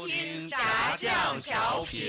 收听炸酱调频。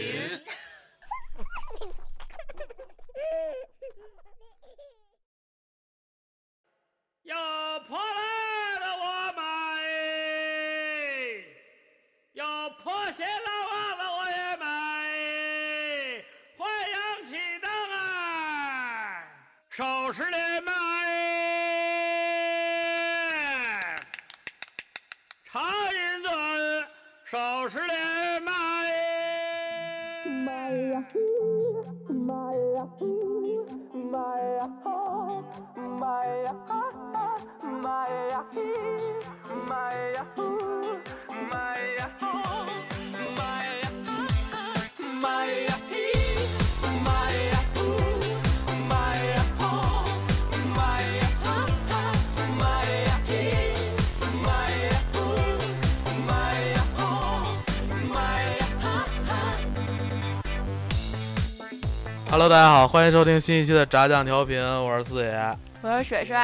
Hello，大家好，欢迎收听新一期的炸酱调频，我是四爷。我是水水，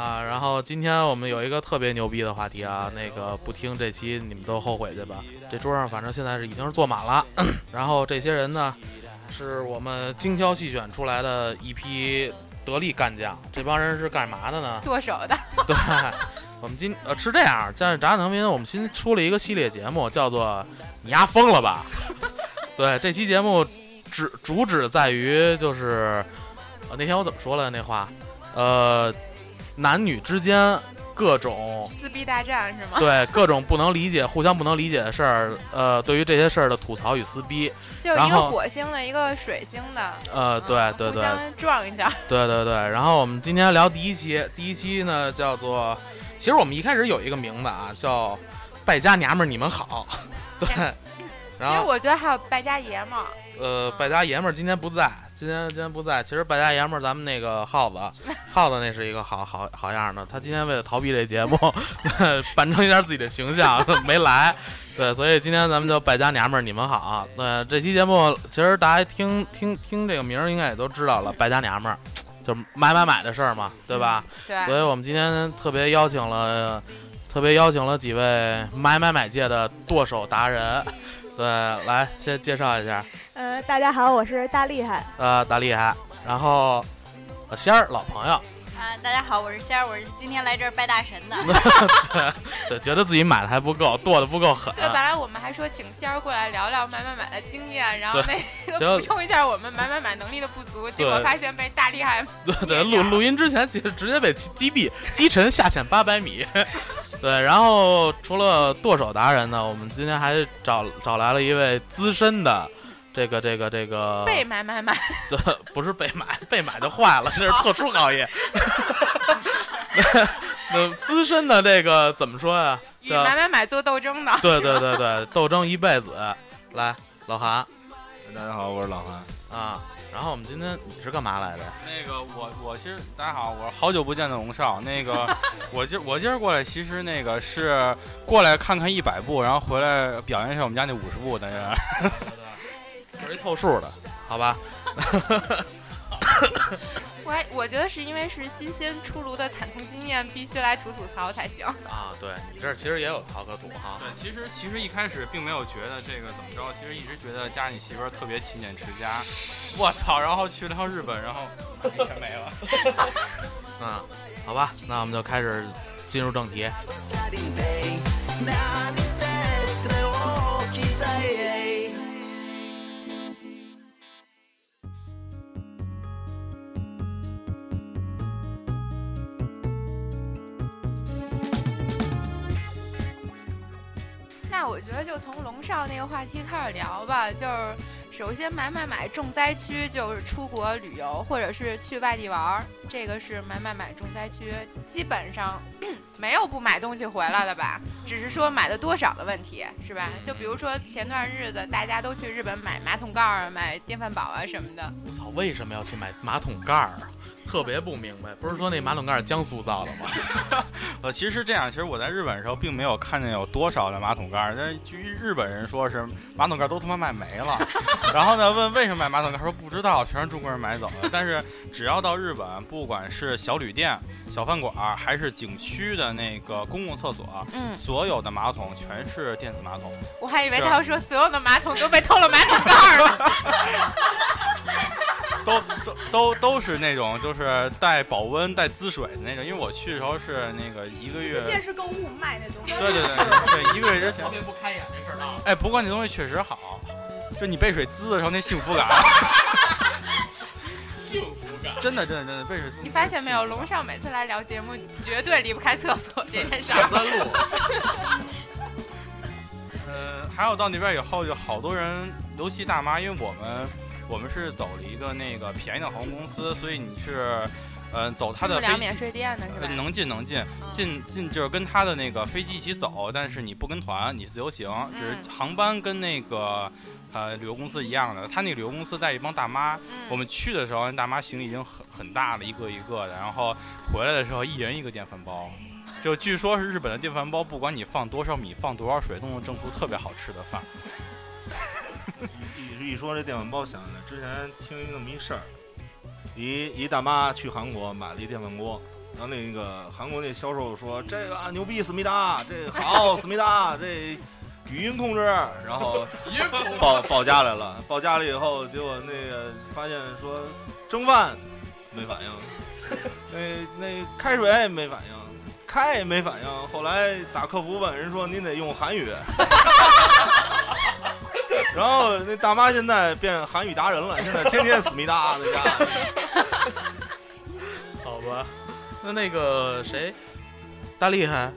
啊。然后今天我们有一个特别牛逼的话题啊，那个不听这期你们都后悔去吧。这桌上反正现在是已经是坐满了，然后这些人呢，是我们精挑细选出来的一批得力干将。这帮人是干嘛的呢？剁手的，对，我们今呃是这样，在炸酱调频我们新出了一个系列节目，叫做“你丫疯了吧”。对，这期节目旨主旨在于就是，呃，那天我怎么说了那话？呃，男女之间各种撕逼大战是吗？对各种不能理解、互相不能理解的事儿，呃，对于这些事儿的吐槽与撕逼，就是一个火星的一个水星的，呃，嗯对对对互相撞一下。对对对。然后我们今天聊第一期，第一期呢叫做，其实我们一开始有一个名字啊，叫“败家娘们儿你们好”，对，其然后实我觉得还有败家爷们儿，呃，败家爷们儿今天不在，今天今天不在。其实败家爷们儿，咱们那个耗子，耗子那是一个好好好样的。他今天为了逃避这节目，扮成一下自己的形象没来。对，所以今天咱们就败家娘们儿，你们好。对，这期节目其实大家听听听这个名儿，应该也都知道了，败家娘们儿就是买买买的事儿嘛，对吧？所对，以我们今天特别邀请了，特别邀请了几位买买买界的剁手达人。对，来先介绍一下。呃，大家好，我是大厉害。呃，大厉害，然后呃仙儿老朋友，啊，大家好，我是仙儿，我是今天来这儿拜大神的。对，觉得自己买的还不够，剁的不够狠，对，本来我们还说请仙儿过来聊聊买买买的经验，然后那个补充一下我们买买买能力的不足，结果对发现被大厉害对 对，录录音之前直直接被击击毙，击沉下潜八百米。对，然后除了剁手达人呢，我们今天还找找来了一位资深的。这个这个这个被买买买，对，不是被买，被买就坏了，那是特殊行业。那资深的这个怎么说呀？与买买买做斗争的。对对对对，斗争一辈子。来，老韩大家好，我是老韩。啊。然后我们今天你是干嘛来的？那个我我其实大家好，我是好久不见的龙少。那个 我今我今儿过来，其实那个是过来看看一百步，然后回来表扬一下我们家那五十部的。就是一凑数的，好吧？我还我觉得是因为是新鲜出炉的惨痛经验，必须来吐吐槽才行。啊，对你这儿其实也有槽可吐哈。对，其实其实一开始并没有觉得这个怎么着，其实一直觉得家里媳妇儿特别勤俭持家。我操！然后去了趟日本，然后 全没了。嗯，好吧，那我们就开始进入正题。个话题开始聊吧，就是首先买买买重灾区就是出国旅游或者是去外地玩儿，这个是买买买重灾区，基本上 没有不买东西回来的吧，只是说买的多少的问题，是吧？就比如说前段日子大家都去日本买马桶盖儿、买电饭煲啊什么的，我操，为什么要去买马桶盖儿？特别不明白，不是说那马桶盖是江苏造的吗？呃，其实是这样，其实我在日本的时候并没有看见有多少的马桶盖，但是据日本人说是马桶盖都他妈卖没了。然后呢，问为什么卖马桶盖，说不知道，全是中国人买走的。但是只要到日本，不管是小旅店、小饭馆，还是景区的那个公共厕所，嗯，所有的马桶全是电子马桶。我还以为他要说所有的马桶都被偷了马桶盖了。都都都都是那种，就是带保温、带滋水的那种。因为我去的时候是那个一个月电视购物卖那东西。对对对对，一个月之前。特别不开眼这事儿啊！哎，不过那东西确实好，就你被水滋的时候那幸福感。幸福感。真的真的真的被水滋。你发现没有，龙少每次来聊节目，绝对离不开厕所这件事。下三路。呃，还有到那边以后，就好多人，尤其大妈，因为我们。我们是走了一个那个便宜的航空公司，所以你是，呃，走他的飞机免税店的是吧？能进能进，进进就是跟他的那个飞机一起走，但是你不跟团，你自由行，只是航班跟那个呃旅游公司一样的。他那个旅游公司带一帮大妈，我们去的时候，那大妈行李已经很很大了，一个一个的，然后回来的时候一人一个电饭煲，就据说是日本的电饭煲，不管你放多少米，放多少水，都能蒸出特别好吃的饭。一一说这电饭煲，想起来之前听一那么一事儿，一一大妈去韩国买了一电饭锅，然后那个韩国那销售说这个牛逼思密达，这好思密达，这语音控制，然后报报价来了，报价了以后，结果那个发现说蒸饭没反应，那那开水没反应，开也没反应，后来打客服问人说您得用韩语。然后那大妈现在变韩语达人了，现在天天思密达在家。好吧，那那个谁，大厉害。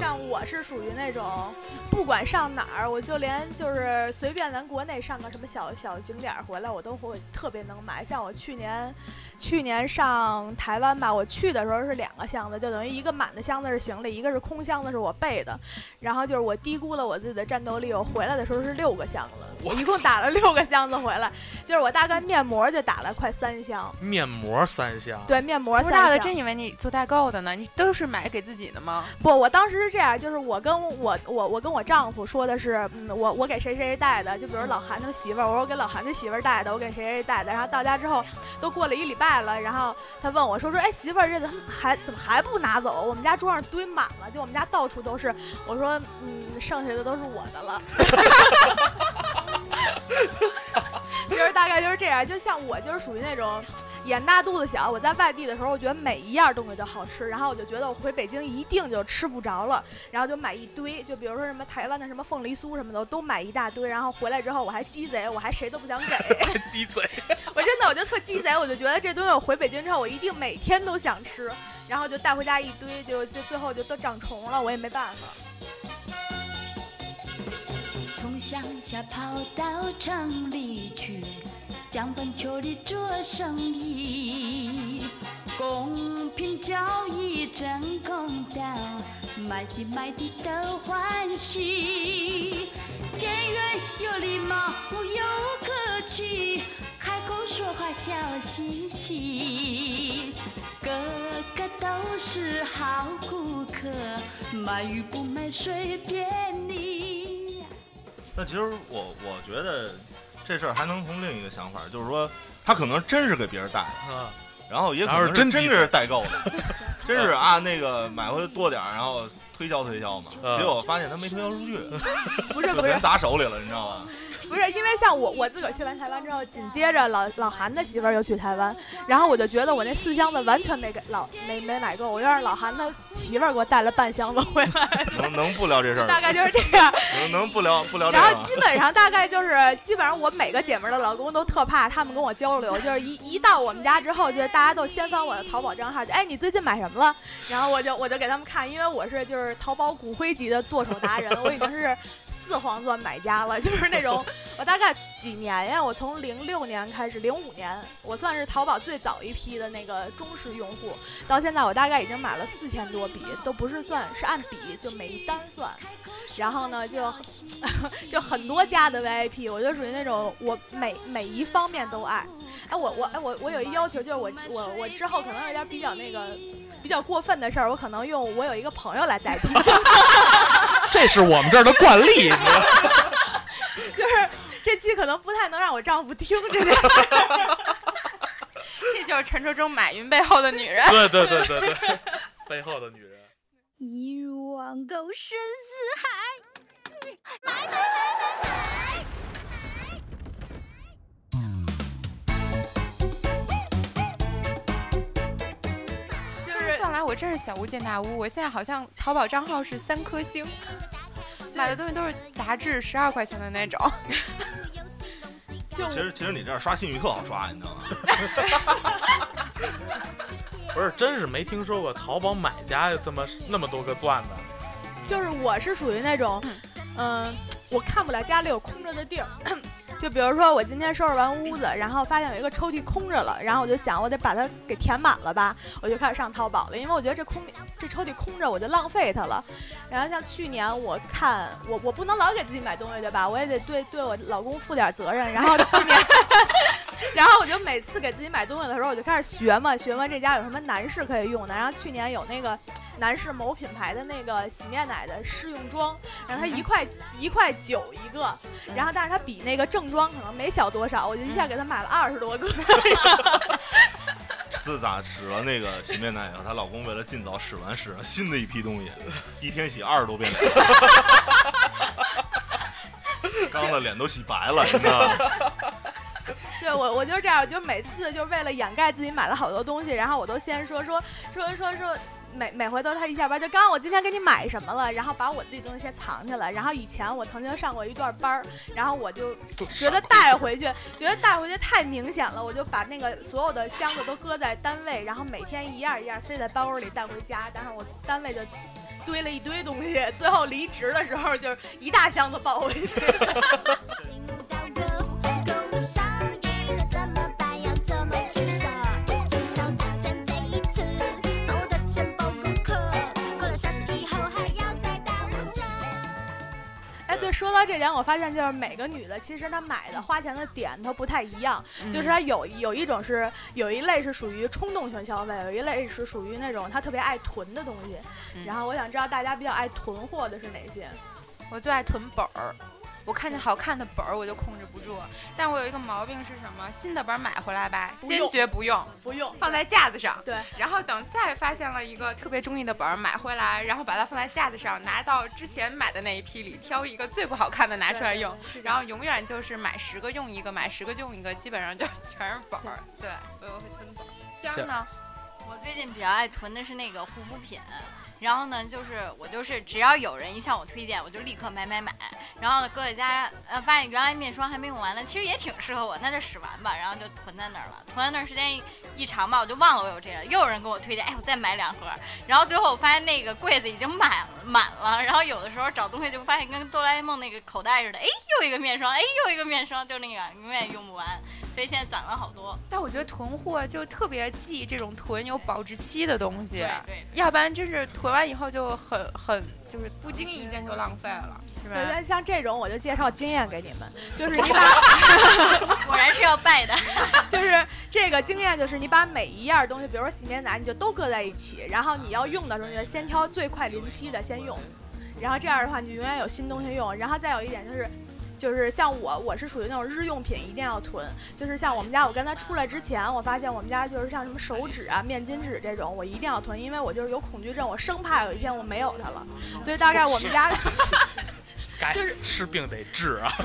像我是属于那种，不管上哪儿，我就连就是随便咱国内上个什么小小景点回来，我都会特别能买。像我去年。去年上台湾吧，我去的时候是两个箱子，就等于一个满的箱子是行李，一个是空箱子是我背的。然后就是我低估了我自己的战斗力，我回来的时候是六个箱子，我一共打了六个箱子回来。就是我大概面膜就打了快三箱，面膜三箱，对，面膜三箱。真以为你做代购的呢，你都是买给自己的吗？不，我当时是这样，就是我跟我我我跟我丈夫说的是，嗯，我我给谁谁谁带的，就比如老韩他媳妇儿，我说我给老韩他媳妇儿带的，我给谁谁带的。然后到家之后，都过了一礼拜。带了，然后他问我说：“说哎，媳妇儿，这怎么还怎么还不拿走？我们家桌上堆满了，就我们家到处都是。”我说：“嗯，剩下的都是我的了。”就是大概就是这样，就像我就是属于那种。眼大肚子小，我在外地的时候，我觉得每一样东西都好吃，然后我就觉得我回北京一定就吃不着了，然后就买一堆，就比如说什么台湾的什么凤梨酥什么的，都买一大堆，然后回来之后我还鸡贼，我还谁都不想给。鸡贼，我真的我就特鸡贼，我就觉得这东西我回北京之后我一定每天都想吃，然后就带回家一堆，就就最后就都长虫了，我也没办法。从乡下跑到城里去。江本求利做生意，公平交易真公道，买的卖的都欢喜。店员有礼貌又客气，开口说话笑嘻嘻，个个都是好顾客，买与不买随便你。那其实我我觉得。这事儿还能从另一个想法，就是说他可能真是给别人带的，然后也可能是真是代购的，真是啊那个买回来多点儿，然后推销推销嘛。结果发现他没推销出去，不 是不是，钱砸手里了，你知道吗？不是，因为像我我自个儿去完台湾之后，紧接着老老韩的媳妇儿又去台湾，然后我就觉得我那四箱子完全没给老没没买够，我又让老韩的媳妇儿给我带了半箱子回来。能能不聊这事儿？大概就是这样。能能不聊不聊这然后基本上大概就是基本上我每个姐妹的老公都特怕他们跟我交流，就是一一到我们家之后，就是大家都先翻我的淘宝账号，就哎你最近买什么了？然后我就我就给他们看，因为我是就是淘宝骨灰级的剁手达人，我已经是。四黄钻买家了，就是那种我大概几年呀？我从零六年开始，零五年我算是淘宝最早一批的那个忠实用户，到现在我大概已经买了四千多笔，都不是算是按笔，就每一单算。然后呢，就 就很多家的 VIP，我就属于那种我每每一方面都爱。哎，我我哎我我有一要求，就是我我我之后可能有点比较那个比较过分的事儿，我可能用我有一个朋友来代替。这是我们这儿的惯例，你知道吗？就是 这期可能不太能让我丈夫听这件事。这就是传说中马云背后的女人。对对对对对，背后的女人。一如网购深似海，买买买买买。我真是小巫见大巫。我现在好像淘宝账号是三颗星，买的东西都是杂志，十二块钱的那种。就其实其实你这样刷信誉特好刷，你知道吗？不是，真是没听说过淘宝买家有这么那么多个钻的。就是我是属于那种，嗯，我看不了家里有空着的地儿。就比如说我今天收拾完屋子，然后发现有一个抽屉空着了，然后我就想我得把它给填满了吧，我就开始上淘宝了，因为我觉得这空这抽屉空着我就浪费它了。然后像去年我看我我不能老给自己买东西对吧？我也得对对我老公负点责任。然后去年，然后我就每次给自己买东西的时候，我就开始学嘛，学嘛这家有什么男士可以用的。然后去年有那个。男士某品牌的那个洗面奶的试用装，然后它一块一块九一个，然后但是它比那个正装可能没小多少，我就一下给她买了二十多个。自打使了那个洗面奶以后，她老公为了尽早使完，使上新的一批东西，一天洗二十多遍脸，刚的脸都洗白了，你知道吗？对我，我就这样，就每次就为了掩盖自己买了好多东西，然后我都先说说说说说。每每回都他一下班就刚刚我今天给你买什么了，然后把我自己东西先藏起来。然后以前我曾经上过一段班儿，然后我就觉得带回去，觉得带回去太明显了，我就把那个所有的箱子都搁在单位，然后每天一样一样塞在包里带回家。但是我单位就堆了一堆东西，最后离职的时候就是一大箱子抱回去。对，说到这点，我发现就是每个女的，其实她买的花钱的点都不太一样。就是她有有一种是有一类是属于冲动型消费，有一类是属于那种她特别爱囤的东西。然后我想知道大家比较爱囤货的是哪些？我最爱囤本儿。我看见好看的本儿，我就控制不住。但我有一个毛病是什么？新的本儿买回来吧，坚决不用，不用，放在架子上。对。然后等再发现了一个特别中意的本儿，买回来，然后把它放在架子上，拿到之前买的那一批里挑一个最不好看的拿出来用。然后永远就是买十个用一个，买十个用一个，基本上就是全是本儿。对，我会囤本儿。香儿呢？我最近比较爱囤的是那个护肤品。然后呢，就是我就是只要有人一向我推荐，我就立刻买买买。然后呢，搁在家，呃，发现原来面霜还没用完呢，其实也挺适合我，那就使完吧。然后就囤在那儿了，囤在那儿时间一长吧，我就忘了我有这个。又有人给我推荐，哎，我再买两盒。然后最后我发现那个柜子已经满了满了。然后有的时候找东西就发现跟哆啦 A 梦那个口袋似的，哎，又一个面霜，哎，又一个面霜，就那个永远用不完。所以现在攒了好多。但我觉得囤货就特别忌这种囤有保质期的东西，对对，要不然真是囤完以后就很很就是不经意间就浪费了，是吧？对，像这种我就介绍经验给你们，就是你把 果然是要拜的，就是这个经验就是你把每一样东西，比如说洗面奶，你就都搁在一起，然后你要用的时候，你就先挑最快临期的先用，然后这样的话你永远有新东西用。然后再有一点就是。就是像我，我是属于那种日用品一定要囤。就是像我们家，我跟他出来之前，我发现我们家就是像什么手纸啊、面巾纸这种，我一定要囤，因为我就是有恐惧症，我生怕有一天我没有它了。所以大概我们家 就是是病得治啊。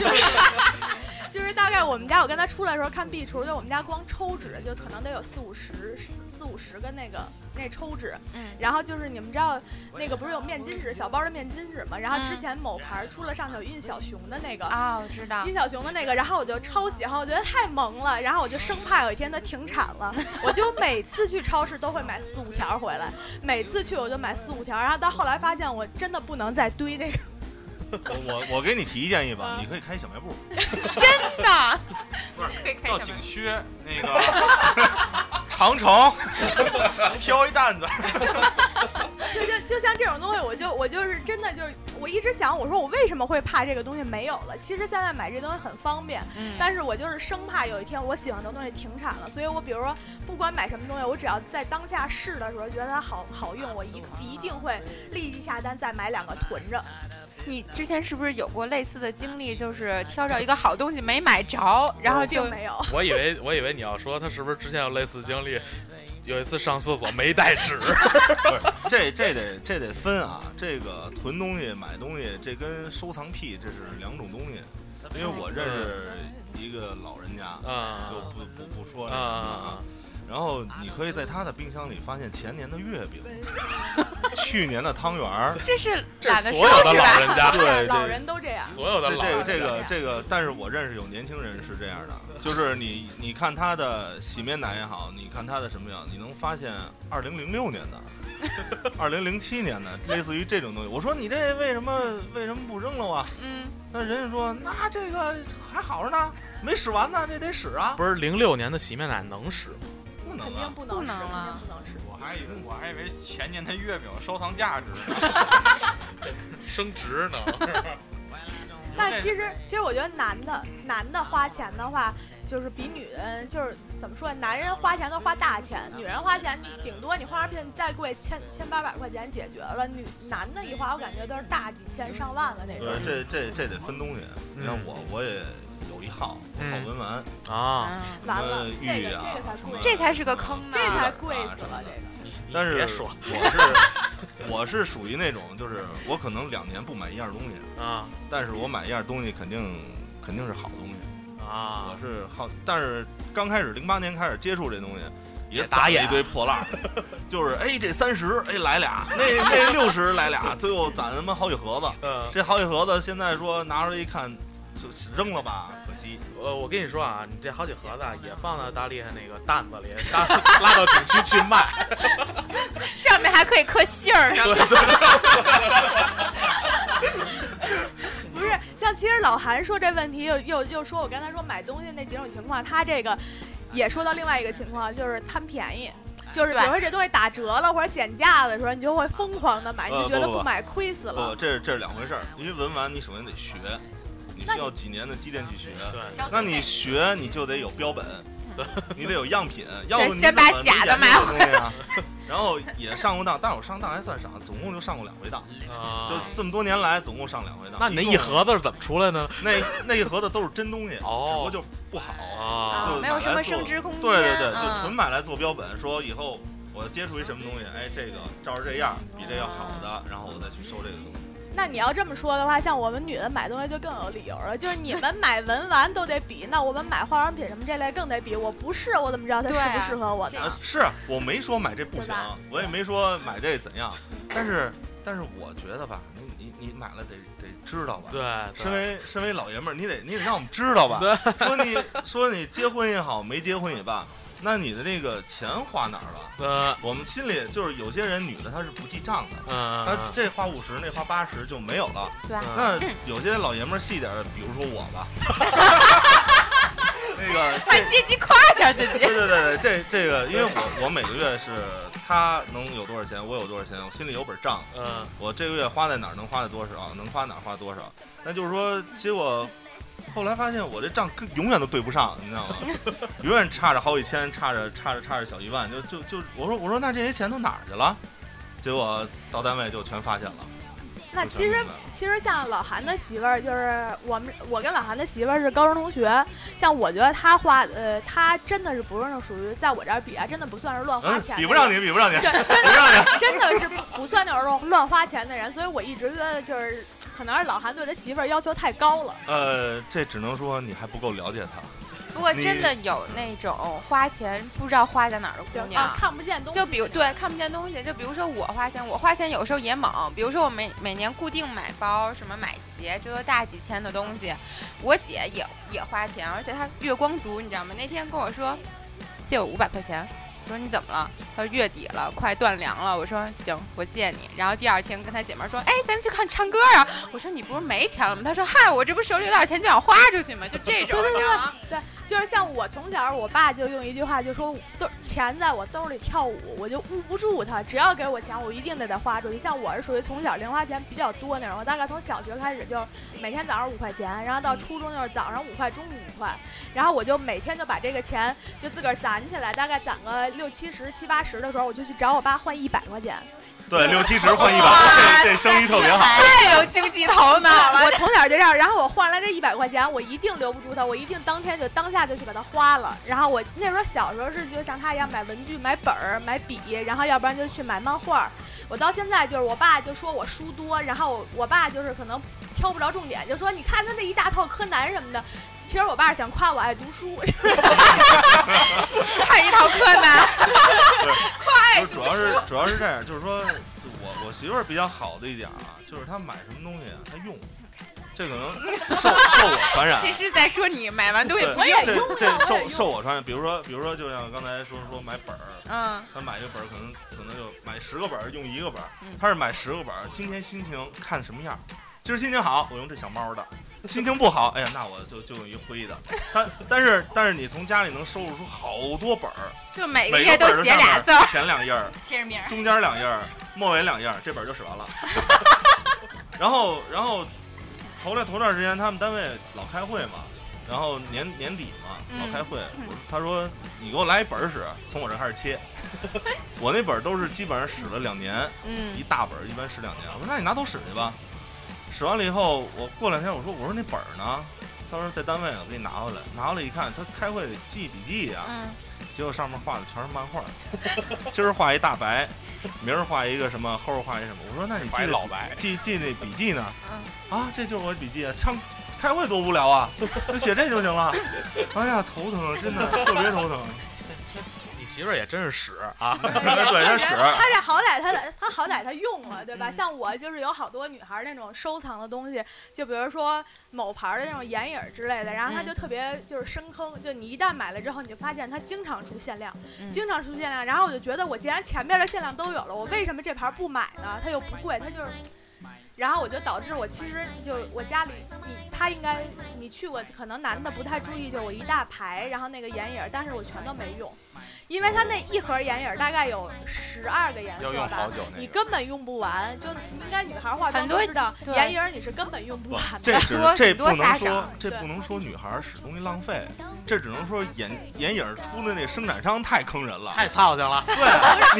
就是大概我们家，我跟他出来的时候看壁橱，就我们家光抽纸就可能得有四五十、四五十个那个那抽纸。嗯。然后就是你们知道那个不是有面巾纸小包的面巾纸吗？然后之前某牌出了上头有印小熊的那个啊，我知道印小熊的那个，然后我就超喜欢，我觉得太萌了，然后我就生怕有一天它停产了，我就每次去超市都会买四五条回来，每次去我就买四五条，然后到后来发现我真的不能再堆那个。我我我给你提建议吧，你可以开小卖部。真的，不可以开到景区那个长城 挑一担子，就就就像这种东西，我就我就是真的就是，我一直想，我说我为什么会怕这个东西没有了？其实现在买这东西很方便，嗯但是我就是生怕有一天我喜欢的东西停产了，所以我比如说不管买什么东西，我只要在当下试的时候觉得它好好用，我一一定会立即下单再买两个囤着。你之前是不是有过类似的经历？就是挑着一个好东西没买着，然后就没有。我以为我以为你要说他是不是之前有类似经历，有一次上厕所没带纸，不是，这这得这得分啊，这个囤东西、买东西，这跟收藏癖这是两种东西。因为我认识一个老人家，嗯就不不不说嗯这个嗯啊。然后你可以在他的冰箱里发现前年的月饼，去年的汤圆儿，这是这懒得收所有的？老人家，对 老对人都这样。所有的这老人这个这个这个，但是我认识有年轻人是这样的，就是你你看他的洗面奶也好，你看他的什么样，你能发现二零零六年的，二零零七年的，类似于这种东西。我说你这为什么为什么不扔了啊？嗯，那人家说那这个还好着呢，没使完呢，这得使啊。不是零六年的洗面奶能使吗？不能肯定啊，不能吃，不能啊不能吃。我还以为我还以为前年的月饼收藏价值呢。升值呢？但其实，其实我觉得男的男的花钱的话，就是比女人就是怎么说？男人花钱都花大钱，女人花钱顶多你化妆品再贵千千八百块钱解决了。女男的一花，我感觉都是大几千上万的那种。对，这这这得分东西。你看我我也有一号，我好文玩，啊，嗯完了，什么这个玉啊这个才贵，这才是个坑呢。这才贵死了。这个但是说我是 我是属于那种，就是我可能两年不买一样东西，啊但是我买一样东西肯定肯定是好东西。啊我！是好，但是刚开始零八年开始接触这东西，也也打了一堆破烂儿，就是哎这三十哎来俩，那那六十来俩，最后攒他妈好几盒子。嗯，这好几盒子现在说拿出来一看，就扔了吧，可惜。呃，我跟你说啊，你这好几盒子啊也放到大厉害那个担子里，拉拉到景区去卖。上面还可以刻姓儿呢。不是像其实老韩说这问题，又又又说我刚才说买东西那几种情况，他这个也说到另外一个情况，就是贪便宜。就是比如说这东西打折了或者减价的时候，你就会疯狂的买，你就觉得呃不不不买亏死不，了。这这是两回事儿。因为文玩你首先得学，你需要几年的积淀去学。对，那你学你就得有标本，你得有样品，要不你先把怎么没假的研究买这东西啊？然后也上过当，但是我上当还算少，总共就上过两回当，啊 就这么多年来总共上两回当。那你那一盒子是怎么出来的呢？那那一盒子都是真东西，哦只不过就不好，啊就没有什么买来做升值空间对对对，就嗯纯买来做标本，说以后我接触一什么东西，哎，这个照着这样比这要好的，然后我再去收这个东西。那你要这么说的话，像我们女的买东西就更有理由了，就是你们买文玩都得比，那我们买化妆品什么这类更得比。我不是，我怎么知道它适不适合我呢？啊，是我没说买这不行，我也没说买这怎样，但是但是我觉得吧，你你你买了得得知道吧。对，身为身为老爷们儿，你得你得让我们知道吧。说你说你结婚也好，没结婚也罢，那你的那个钱花哪儿了？呃我们心里就是有些人女的她是不记账的，嗯，她这花五十，那花八十就没有了。对嗯那有些老爷们儿细点儿的，比如说我吧，那个快积极夸一下自己。对对对对，这这个，因为我我每个月是他能有多少钱，我有多少钱，我心里有本账。嗯我这个月花在哪儿能花在多少，能花哪儿花多少。那就是说，结果后来发现我这账跟永远都对不上，你知道吗？永远差着好几千，差着差着差着小一万，就就就我说我说那这些钱都哪儿去了？结果到单位就全发现了。那其实其实像老韩的媳妇儿，就是我们我跟老韩的媳妇儿是高中同学，像我觉得他花呃，他真的是不是属于在我这儿比啊，真的不算是乱花嗯，钱、比不上你。比不上你，对，真比不上你。的真的是不算那种乱花钱的人，所以我一直觉得就是可能是老韩对他媳妇儿要求太高了。呃，这只能说你还不够了解他。不过真的有那种花钱不知道花在哪儿的姑娘啊，，看不见东西。就比如对看不见东西，就比如说我花钱，我花钱有时候也猛，比如说我每每年固定买包，什么买鞋，这都大几千的东西。我姐也也花钱，而且她月光族，你知道吗？那天跟我说借我五百块钱，我说你怎么了？他说月底了，快断粮了。我说行，我借你。然后第二天跟他姐妹说，哎，咱去看唱歌啊。我说你不是没钱了吗？他说嗨，我这不手里有点钱就想花出去吗？就这种，对对你知道吗？对，就是像我从小，我爸就用一句话就说，都钱在我兜里跳舞，我就捂不住它。只要给我钱，我一定得得花出去。像我是属于从小零花钱比较多那种，我大概从小学开始就每天早上五块钱，然后到初中就是早上五块，中午五块，然后我就每天就把这个钱就自个儿攒起来，大概攒个六七十、七八十的时候，我就去找我爸换一百块钱。对，六七十换一百，这这生意特别好。太有经济头脑了。我从小就这样，然后我换来这一百块钱，我一定留不住它，我一定当天就当下就去把它花了。然后我那时候小时候是就像他一样买文具、买本儿、买笔，然后要不然就去买漫画。我到现在就是我爸就说我书多，然后我我爸就是可能挑不着重点，就说你看他那一大套柯南什么的。其实我爸想夸我爱读书，看一套柯南，夸爱读书主要是。主要是这样，就是说，我我媳妇儿比较好的一点啊，就是她买什么东西啊，她用，这可能受受我传染。这是在说你买完东西对，不用。这用这受受我传染。比如说，比如说，就像刚才说说买本儿，嗯，他买一个本儿，可能可能就买十个本儿，用一个本儿嗯。他是买十个本儿，今天心情看什么样？今儿心情好，我用这小猫的；心情不好，哎呀，那我就就用一灰的。他但是但是你从家里能收拾出好多本儿，就每个每页都写俩字儿。前两页儿，写着名儿。中间两页儿，末尾两页儿，这本儿就使完了。然后然后头来头段时间他们单位老开会嘛，然后年年底嘛老开会，我他说你给我来一本儿使，从我这儿开始切。我那本儿都是基本上使了两年，嗯一大本儿一般使两年。我说那你拿走使去吧。使完了以后，我过两天我说我说那本儿呢？他说在单位，我给你拿回来。拿回来一看，他开会记笔记呀、嗯，结果上面画的全是漫画，今儿画一大白，明儿画一个什么，后儿画一什么。我说那你记老白，记记那笔记呢？嗯啊，这就是我的笔记啊！上开会多无聊啊，就写这就行了。哎呀，头疼，真的特别头疼。你媳妇儿也真是屎啊！对，他使。他这好歹他他好歹他用了，对吧？嗯像我就是有好多女孩儿那种收藏的东西，就比如说某牌儿的那种眼影儿之类的，然后他嗯就特别就是深坑，就你一旦买了之后，你就发现它经常出限量，嗯经常出限量，然后我就觉得我既然前面的限量都有了，我为什么这牌儿不买呢？它又不贵，它就是。然后我就导致我其实就我家里，你他应该你去过，可能男的不太注意，就我一大排，然后那个眼影儿，但是我全都没用，因为它那一盒眼影大概有十二个颜色要用吧，好久那个。你根本用不完，就应该女孩化妆都知道，眼影你是根本用不不完，这的。这只这不能说这不能说女孩使东西浪费，这只能说眼眼影出的那生产商太坑人了。太操心了。对，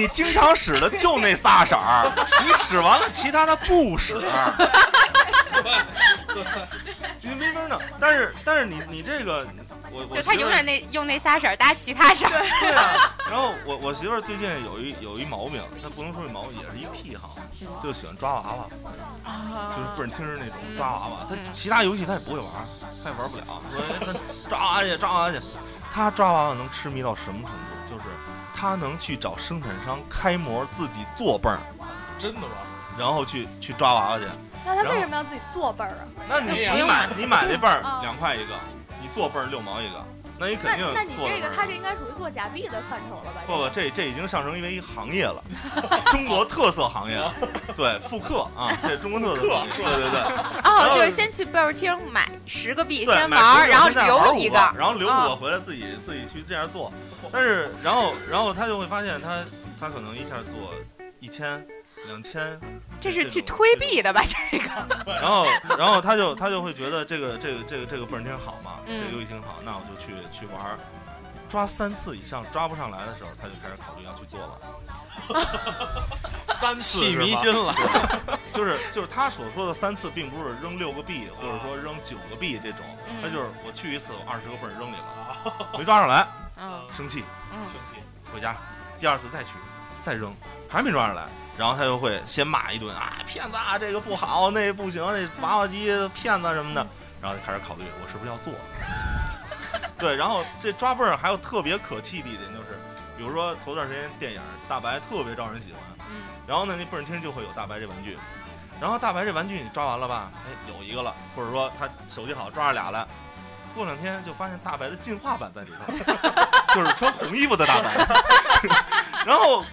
你经常使的就那仨色儿，你使完了其他的不使。你没法弄，但是但是你你这个，我我就他永远那用那仨色儿搭其他色儿。对啊。然后我我媳妇儿最近有一有一毛病，她不能说是毛病，也是一癖好，就喜欢抓娃娃。就是倍儿听着那种抓娃娃，他其他游戏他也不会玩，他也玩不了。说哎咱抓娃娃去，抓娃娃去。他抓娃娃能痴迷到什么程度？就是他能去找生产商开模，自己做泵儿，真的吗？然后去去抓娃娃去。那他为什么要自己做泵儿啊？那你你买你买那泵儿啊两块一个，你做倍儿六毛一个，那你肯定那你这个他这应该属于做假币的范畴了吧？不不，这这已经上升为一行业了，中国特色行业，对，复刻啊，这是中国特色行业，对对对。哦，就是先去贝儿厅买十个币，先玩儿，然后留一个，然后留五个啊回来自己自己去这样做。但是然后然后他就会发现他他可能一下做一千两千，这是去推币的吧？这个，然后然后他就他就会觉得这个这个这个这个倍儿挺好嘛，这嗯个游戏挺好，那我就去去玩儿。抓三次以上抓不上来的时候，他就开始考虑要去做了。三次起迷心了，就是就是他所说的三次，并不是扔六个币，或者说扔九个币这种，那就是我去一次，我二十个倍儿扔里了，没抓上来，生气生气，嗯，回家，第二次再去，再扔，还没抓上来，然后他就会先骂一顿啊，骗子啊，这个不好，那不行，那娃娃机骗子什么的，然后就开始考虑我是不是要做。对，然后这抓泵儿还有特别可气的一点就是，比如说头段时间电影《大白》特别招人喜欢，嗯，然后呢那泵儿厅就会有大白这玩具，然后大白这玩具你抓完了吧，哎有一个了，或者说他手气好抓着俩了，过两天就发现大白的进化版在里头，就是穿红衣服的大白。然后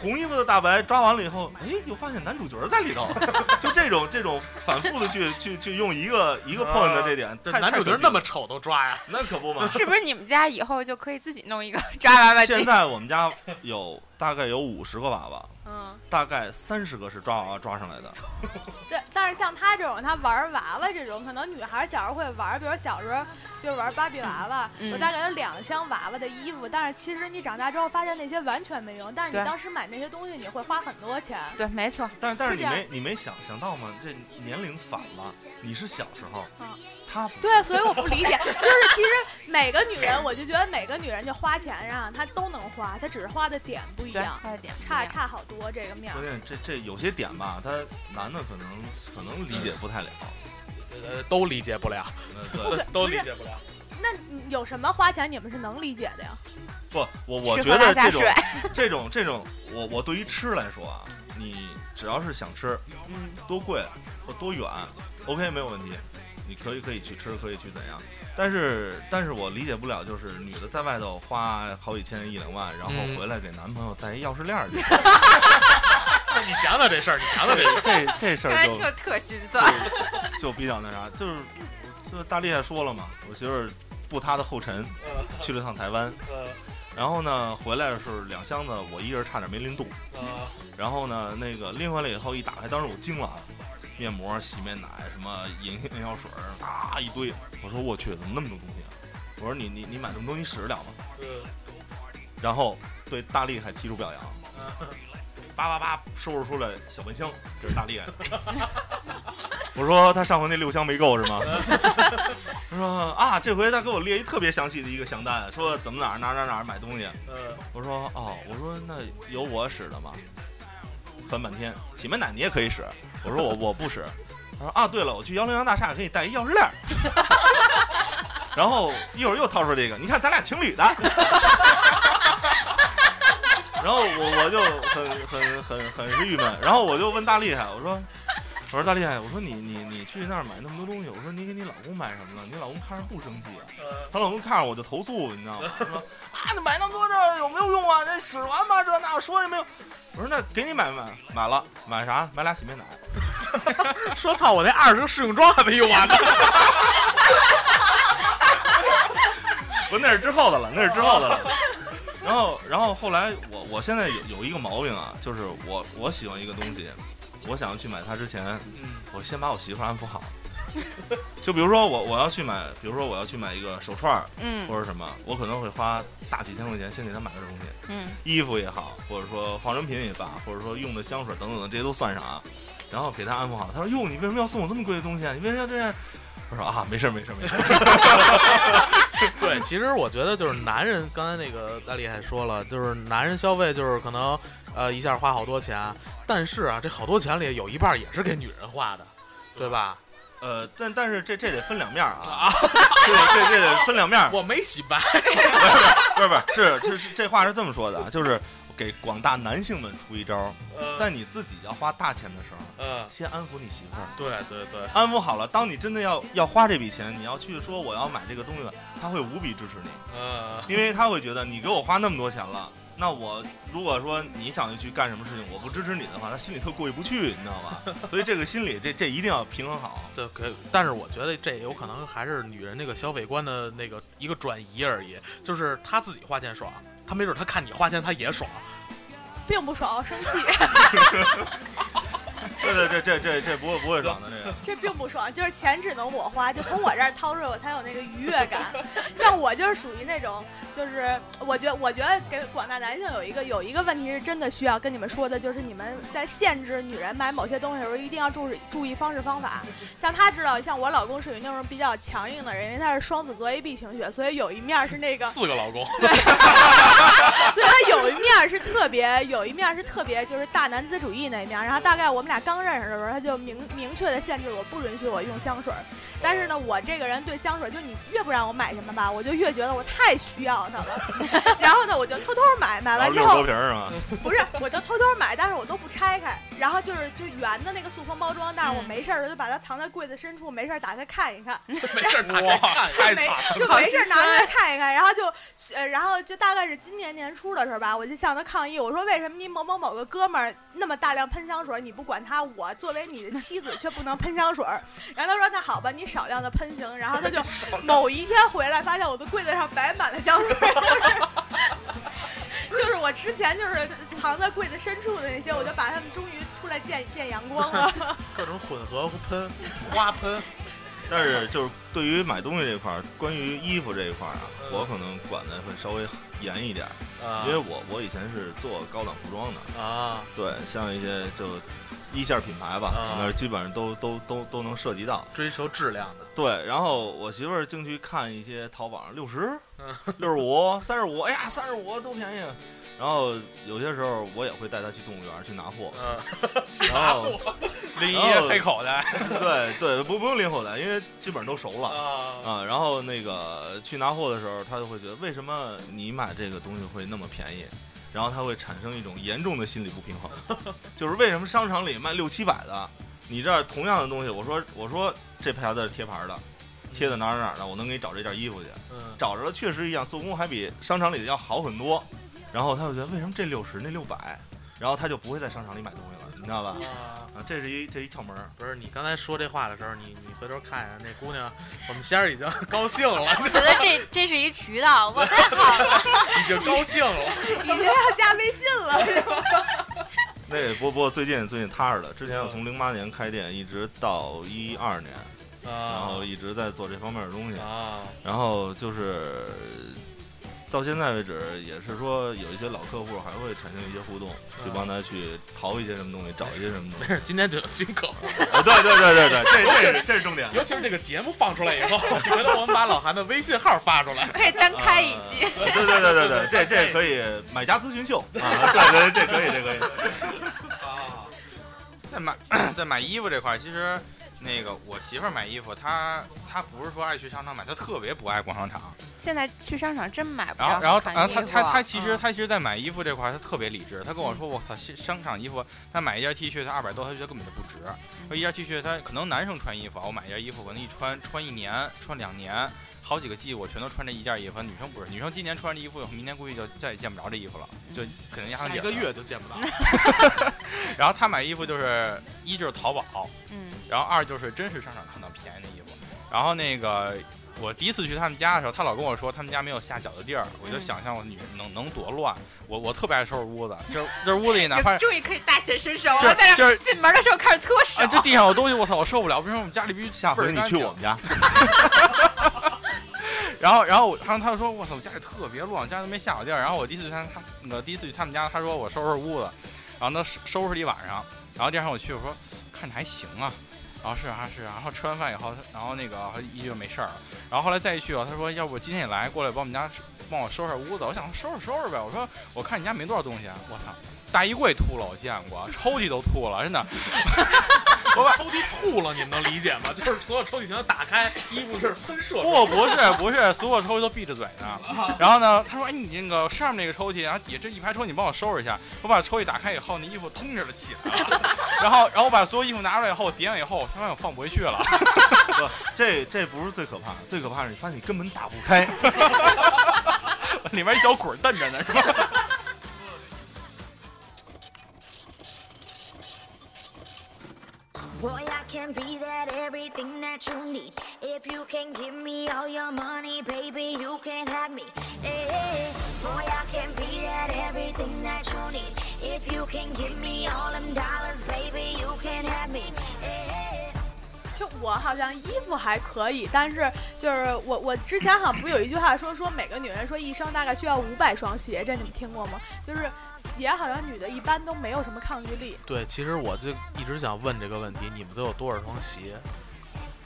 红衣服的大白抓完了以后，哎，又发现男主角在里头，就这种这种反复的去去去用一个一个 point 的这点，这男主角那么丑都抓呀？那可不嘛。是不是你们家以后就可以自己弄一个抓娃娃机？现在我们家有大概有五十个娃娃，嗯，大概三十个是抓娃娃抓上来的。对。但是像他这种，他玩娃娃这种，可能女孩小时候会玩，比如小时候就是玩芭比娃娃，嗯我大概有两箱娃娃的衣服。但是其实你长大之后发现那些完全没用，但是你当时买那些东西你会花很多钱。对，没错。但但是你是这样没你没想想到吗？这年龄反了，你是小时候嗯，对，所以我不理解，就是其实每个女人，我就觉得每个女人就花钱上，她都能花，她只是花的点不一对样，，差差好多这个面儿关。键这这有些点吧，他男的可能可能理解不太了。呃，都理解不了，都理解不了。那有什么花钱你们是能理解的呀？不，我我觉得这种这种这种，我我对于吃来说啊，你只要是想吃，嗯，多贵或多远，OK 没有问题，你可以可以去吃，可以去怎样。但是但是我理解不了，就是女的在外头花好几千一两万，然后嗯。回来给男朋友带一钥匙链儿去，你讲讲这事儿，你讲讲这事儿。这这事儿就特心酸。就比较那啥，就是就大力也说了嘛，我媳妇儿步她的后尘去了趟台湾，然后呢回来的时候两箱子我一人差点没拎动，然后呢那个拎回来以后一打开，当时我惊了，面膜、洗面奶、什么眼眼药水儿，啊一堆，我说我去怎么那么多东西啊？我说你你你买这么多你使得了吗？然后对大力还提出表扬，叭叭叭收拾出来小蚊香，这是大力。我说他上回那六箱没够是吗？他说啊，这回他给我列一特别详细的一个详单，说怎么哪儿哪儿哪儿哪儿买东西。我说哦，我说那有我使的吗？翻半天，洗面奶你也可以使。我说我 我不使。他说啊，对了，我去幺零幺大厦给你带一钥匙链。然后一会儿又掏出这个，你看咱俩情侣的。然后我我就很很很很是郁闷，然后我就问大厉害，我说我说大力，我说你你你去那儿买那么多东西，我说你给你老公买什么了？你老公看着不生气啊？她老公看着我就投诉，你知道吗？他说啊，你买那么多这有没有用啊？这使完吗？这那说也没有。我说那给你买买买了，买啥？买俩洗面奶。说操，我那二十个试用装还没用完呢。不，那是之后的了，那是之后的了。然后，然后后来我我现在有有一个毛病啊，就是我我喜欢一个东西，我想要去买它之前，我先把我媳妇儿安抚好。就比如说我我要去买，比如说我要去买一个手串儿，嗯或者什么，我可能会花大几千块钱先给她买个东西，嗯，衣服也好，或者说化妆品也罢，或者说用的香水等等的这些都算上啊，然后给她安抚好。她说哟，你为什么要送我这么贵的东西啊？你为什么要这样？我说啊，没事儿没事儿没事儿。对，其实我觉得就是男人，刚才那个大力还说了，就是男人消费就是可能呃一下花好多钱，但是啊，这好多钱里有一半也是给女人花的，对吧？呃，但但是这这得分两面儿啊，这得这这得分两面儿。我没洗白，不是不是是这是这话是这么说的啊，就是给广大男性们出一招儿，在你自己要花大钱的时候，嗯，先安抚你媳妇儿。对对对，安抚好了，当你真的要要花这笔钱，你要去说我要买这个东西了，他会无比支持你，嗯，因为他会觉得你给我花那么多钱了。那我如果说你想去干什么事情，我不支持你的话，他心里特过意不去，你知道吧？所以这个心理，这这一定要平衡好。对可，但是我觉得这有可能还是女人那个消费观的那个一个转移而已，就是她自己花钱爽，她没准她看你花钱她也爽。并不爽，生气，对对，这这这这不会不会爽的这个。这并不爽，就是钱只能我花，就从我这儿掏出来，我才有那个愉悦感。像我就是属于那种，就是我觉得我觉得给广大男性有一个有一个问题是真的需要跟你们说的，就是你们在限制女人买某些东西的时候，一定要注意注意方式方法。像他知道，像我老公属于那种比较强硬的人，因为他是双子座 AB 型血，所以有一面是那个四个老公，所以他有一面是特别，有一面是特别就是大男子主义那一面。然后大概我们俩刚认识的时候，他就明明确的限制我不允许我用香水。但是呢，我这个人对香水，就你越不让我买什么吧，我就越觉得我太需要它了。然后呢，我就偷偷买，买完之后六十多瓶是吗？不是，我就偷偷买，但是我都不拆开。然后就是就圆的那个塑封包装，但是我嗯没事儿就把它藏在柜子深处，没事儿打开看一看，没事儿打开看，没太惨了。就没事儿拿出来看一看，然后就呃，然后就大概是今年年初的时候吧，我就向他抗议，我说为什么你某某某个哥们儿那么大量喷香水，你不管他，我作为你的妻子却不能喷香水儿？然后他说那好吧，你少量的喷行。然后他就 某一天回来，发现我的柜子上摆满了香水儿。就是我之前就是藏在柜子深处的那些，我就把它们终于出来见见阳光了。各种混合喷花喷，但是就是对于买东西这块儿，关于衣服这一块儿啊，嗯我可能管的会稍微严一点儿，啊因为我我以前是做高档服装的，啊对，像一些就一线品牌吧，啊那基本上都都都都能涉及到。追求质量的，对，然后我媳妇儿净去看一些淘宝上六十嗯、六十五、三十五，哎呀，三十五多便宜。然后有些时候我也会带她去动物园去拿货，嗯，然后拎一黑口袋，对对，不不用拎口袋，因为基本上都熟了。啊啊，然后那个去拿货的时候，她就会觉得为什么你买这个东西会那么便宜，然后他会产生一种严重的心理不平衡，就是为什么商场里卖六七百的，你这儿同样的东西，我说我说这牌子是贴牌的，贴在哪儿哪儿哪儿的，我能给你找这件衣服去，嗯。找着了确实一样，做工还比商场里的要好很多，然后他就觉得为什么这六十那六百，然后他就不会在商场里买东西了，你知道吧？啊。啊，这是一这一窍门儿。不是你刚才说这话的时候，你你回头看一下那姑娘，我们仙儿已经高兴了，我觉得这这是一渠道，我太好了。已经高兴了。已经要加微信了，是吧？那不不过最近最近踏实了，之前我从零八年开店，一直到一二年，然啊后一直在做这方面的东西，啊然后就是到现在为止，也是说有一些老客户还会产生一些互动，去帮他去淘一些什么东西，找一些什么东西。没事，今天就有新客户，啊，对对对对对，这这是这是重点。尤其是这个节目放出来以后，回头我们把老韩的微信号发出来。可以单开一期。对对对对对，这这可以买家咨询秀啊，对对，这可以这可以。啊，在买在买衣服这块儿，其实那个我媳妇儿买衣服，她她不是说爱去商场买，她特别不爱逛商场。现在去商场真买不然后着然后然后她她她其实嗯她其实，在买衣服这块，她特别理智。她跟我说，我操，商商场衣服，她买一件 T 恤，她二百多，她觉得根本就不值。说一件 T 恤，她可能男生穿衣服啊，我买一件衣服，可能一穿穿一年，穿两年。好几个季，我全都穿这一件衣服。女生不是，女生今年穿这衣服，明年估计就再也见不着这衣服了，就可能压上下一个月就见不到。然后她买衣服就是一就是淘宝，嗯，然后二就是真是商场看到便宜的衣服。然后那个我第一次去他们家的时候，他老跟我说他们家没有下脚的地儿，我就嗯想象我女人能能多乱。我我特别爱收拾屋子，就是就是屋里哪怕终于可以大显身手了，在这这进门的时候开始搓手哎。这地上有东西，我操，我受不了。为什么我们家里必须下回你去我们家，然后，然后我，然后他就说：“我操，我家里特别乱，我家都没下脚地儿。”然后我第一次去他他那个第一次去他们家，他说我收拾屋子，然后他收收拾了一晚上。然后第二天我去，我说看着还行啊。然后是啊是啊，然后吃完饭以后，然后那个一就没事儿了。然后后来再一去，他说要不今天也来过来帮我们家帮我收拾屋子。我想收拾收拾呗。我说我看你家没多少东西啊。我操，大衣柜吐了我见过，抽屉都吐了，真的。我把抽屉吐了，你们能理解吗？就是所有抽屉全都打开，衣服是喷射。不，不是，不是，所有抽屉都闭着嘴呢。然后呢，他说：“哎，你那个上面那个抽屉，然后底下这一排抽屉，你帮我收拾一下。”我把抽屉打开以后，那衣服腾着了起来了。然后，然后我把所有衣服拿出来以后，我叠完以后，我发现我放不回去了。不，这这不是最可怕的，最可怕的是你发现你根本打不开。里面一小滚蹬着呢，是吧？Boy, I can be that everything that you need. If you can give me all your money, baby, you can have me. Hey, boy, I can be that everything that you need. If you can give me all them dollars, baby, you can have me. 就我好像衣服还可以，但是就是我我之前好像不是有一句话说说每个女人说一生大概需要五百双鞋，这你们听过吗？就是鞋好像女的一般都没有什么抗拒力。对，其实我就一直想问这个问题，你们都有多少双鞋？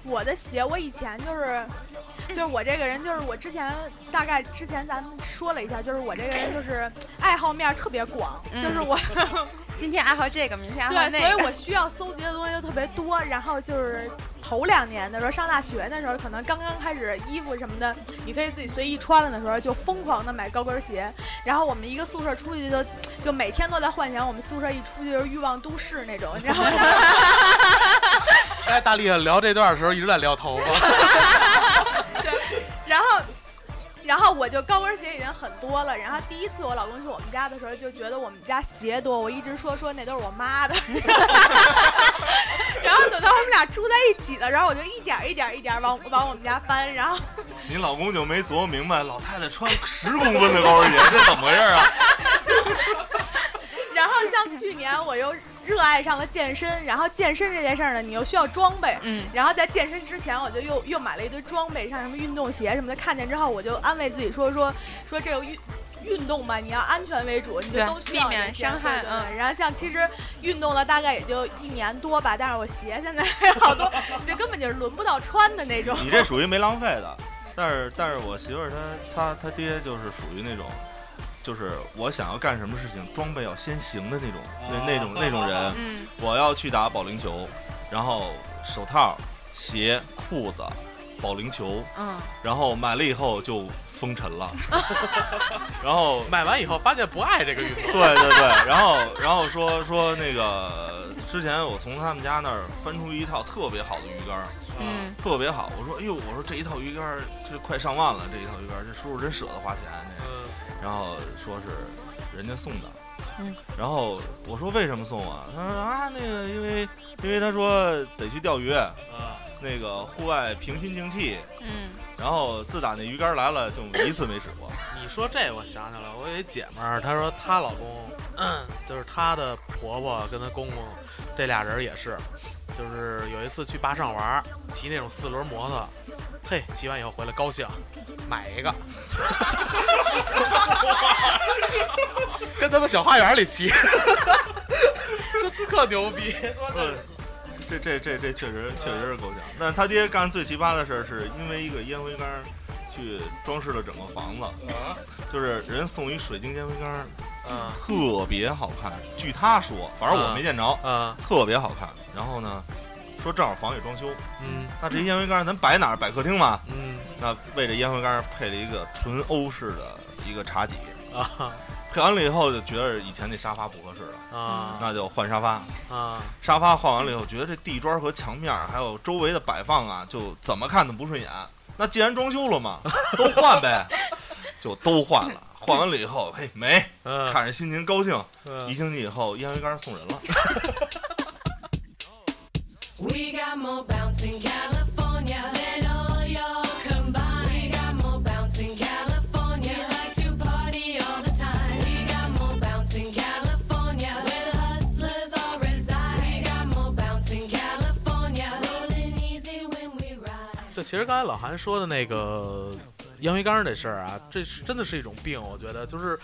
我的鞋，我以前就是，就是我这个人，就是我之前大概之前咱们说了一下，就是我这个人就是爱好面儿特别广，嗯就是我 今天爱好这个，明天爱好对，那个。所以我需要搜集的东西就特别多，然后就是头两年的时候上大学那时候，可能刚刚开始衣服什么的，你可以自己随意穿了的时候，就疯狂的买高跟鞋。然后我们一个宿舍出去就就每天都在幻想我们宿舍一出去就是欲望都市那种，你知道吗？哎，大力聊这段的时候一直在撩头发。对然后，然后我就高跟鞋已经很多了。然后第一次我老公去我们家的时候，就觉得我们家鞋多，我一直说说那都是我妈的。然后等到我们俩住在一起了，然后我就一点一点一点往往我们家搬。然后你老公就没琢磨明白，老太太穿十公分的高跟鞋，这怎么回事啊？然后像去年我又热爱上了健身，然后健身这件事儿呢，你又需要装备，嗯，然后在健身之前，我就又又买了一堆装备，像什么运动鞋什么的。看见之后，我就安慰自己说说说这个运运动嘛，你要安全为主，你就都需要避免伤害对对对嗯然后像其实运动了大概也就一年多吧，但是我鞋现在好多，就根本就是轮不到穿的那种。你这属于没浪费的，但是但是我媳妇儿她她她爹就是属于那种，就是我想要干什么事情，装备要先行的那种那那种那种人。嗯，我要去打保龄球，然后手套、鞋、裤子、保龄球，嗯，然后买了以后就封尘了，然后买完以后发现不爱这个运动。对对对，然后然后说说那个之前我从他们家那儿翻出一套特别好的鱼竿，嗯，特别好。我说哎呦，我说这一套鱼竿这快上万了，这一套鱼竿这叔叔真舍得花钱这。嗯，然后说是人家送的，嗯，然后我说为什么送啊？他说啊那个因为因为他说得去钓鱼，啊，那个户外平心静气。嗯，然后自打那鱼竿来了，就一次没使过。你说这我想起来了，我有一姐们儿，她说她老公，嗯，就是她的婆婆跟她公公，这俩人也是，就是有一次去坝上玩，骑那种四轮摩托，嘿，骑完以后回来高兴，买一个，跟他们小花园里骑，说 特牛逼，这这这这确实确实是够呛。但是他爹干最奇葩的事儿，是因为一个烟灰缸去装饰了整个房子，就是人送一水晶烟灰缸，嗯特别好看。据他说，反正我没见着，嗯特别好看。然后呢，说正好房也装修，嗯那这烟灰缸咱摆哪儿？摆客厅嘛。嗯那为这烟灰缸配了一个纯欧式的一个茶几，啊配完了以后就觉得以前那沙发不合适了，啊那就换沙发。啊，沙发换完了以后，觉得这地砖和墙面还有周围的摆放啊，就怎么看都不顺眼。那既然装修了嘛，都换呗，就都换了。换完了以后，嘿，没，嗯看着心情高兴。嗯一星期以后，烟灰缸送人了。We got more bounce in California than all y'all combined. We got more bounce in California. We like to party all the time. We got more bounce in California where the hustlers all reside. We got more bounce in California. Rolling easy when we ride. 就其实刚才老韩说的那个烟灰缸这事儿啊，这是真的是一种病，我觉得就是，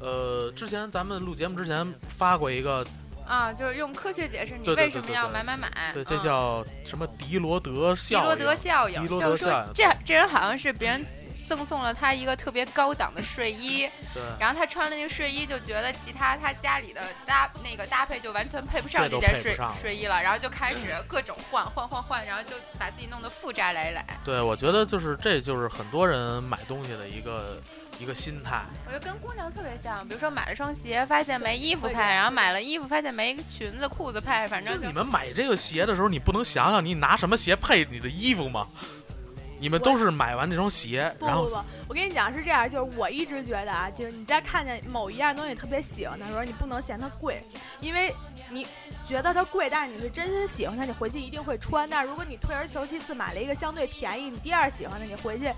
呃，之前咱们录节目之前发过一个，啊，就是用科学解释你为什么要买买买。对，这嗯叫什么迪罗德效应？罗德效应，就是说这这人好像是别人赠送了他一个特别高档的睡衣，对，然后他穿了那个睡衣，就觉得其他他家里的搭那个搭配就完全配不上这件睡睡衣了，然后就开始各种换换换换，然后就把自己弄得负债累累。对，我觉得就是这就是很多人买东西的一个一个心态。我觉得跟姑娘特别像，比如说买了双鞋，发现没衣服配，然后买了衣服，发现没裙子裤子配，反正就你们买这个鞋的时候，你不能想想你拿什么鞋配你的衣服吗？你们都是买完这双鞋，然后不不不，我跟你讲是这样，就是我一直觉得啊，就是你在看见某一样东西特别喜欢的时候，你不能嫌它贵，因为你觉得它贵，但是你是真心喜欢它，你回去一定会穿。但是如果你退而求其次买了一个相对便宜，你第二喜欢的，你回去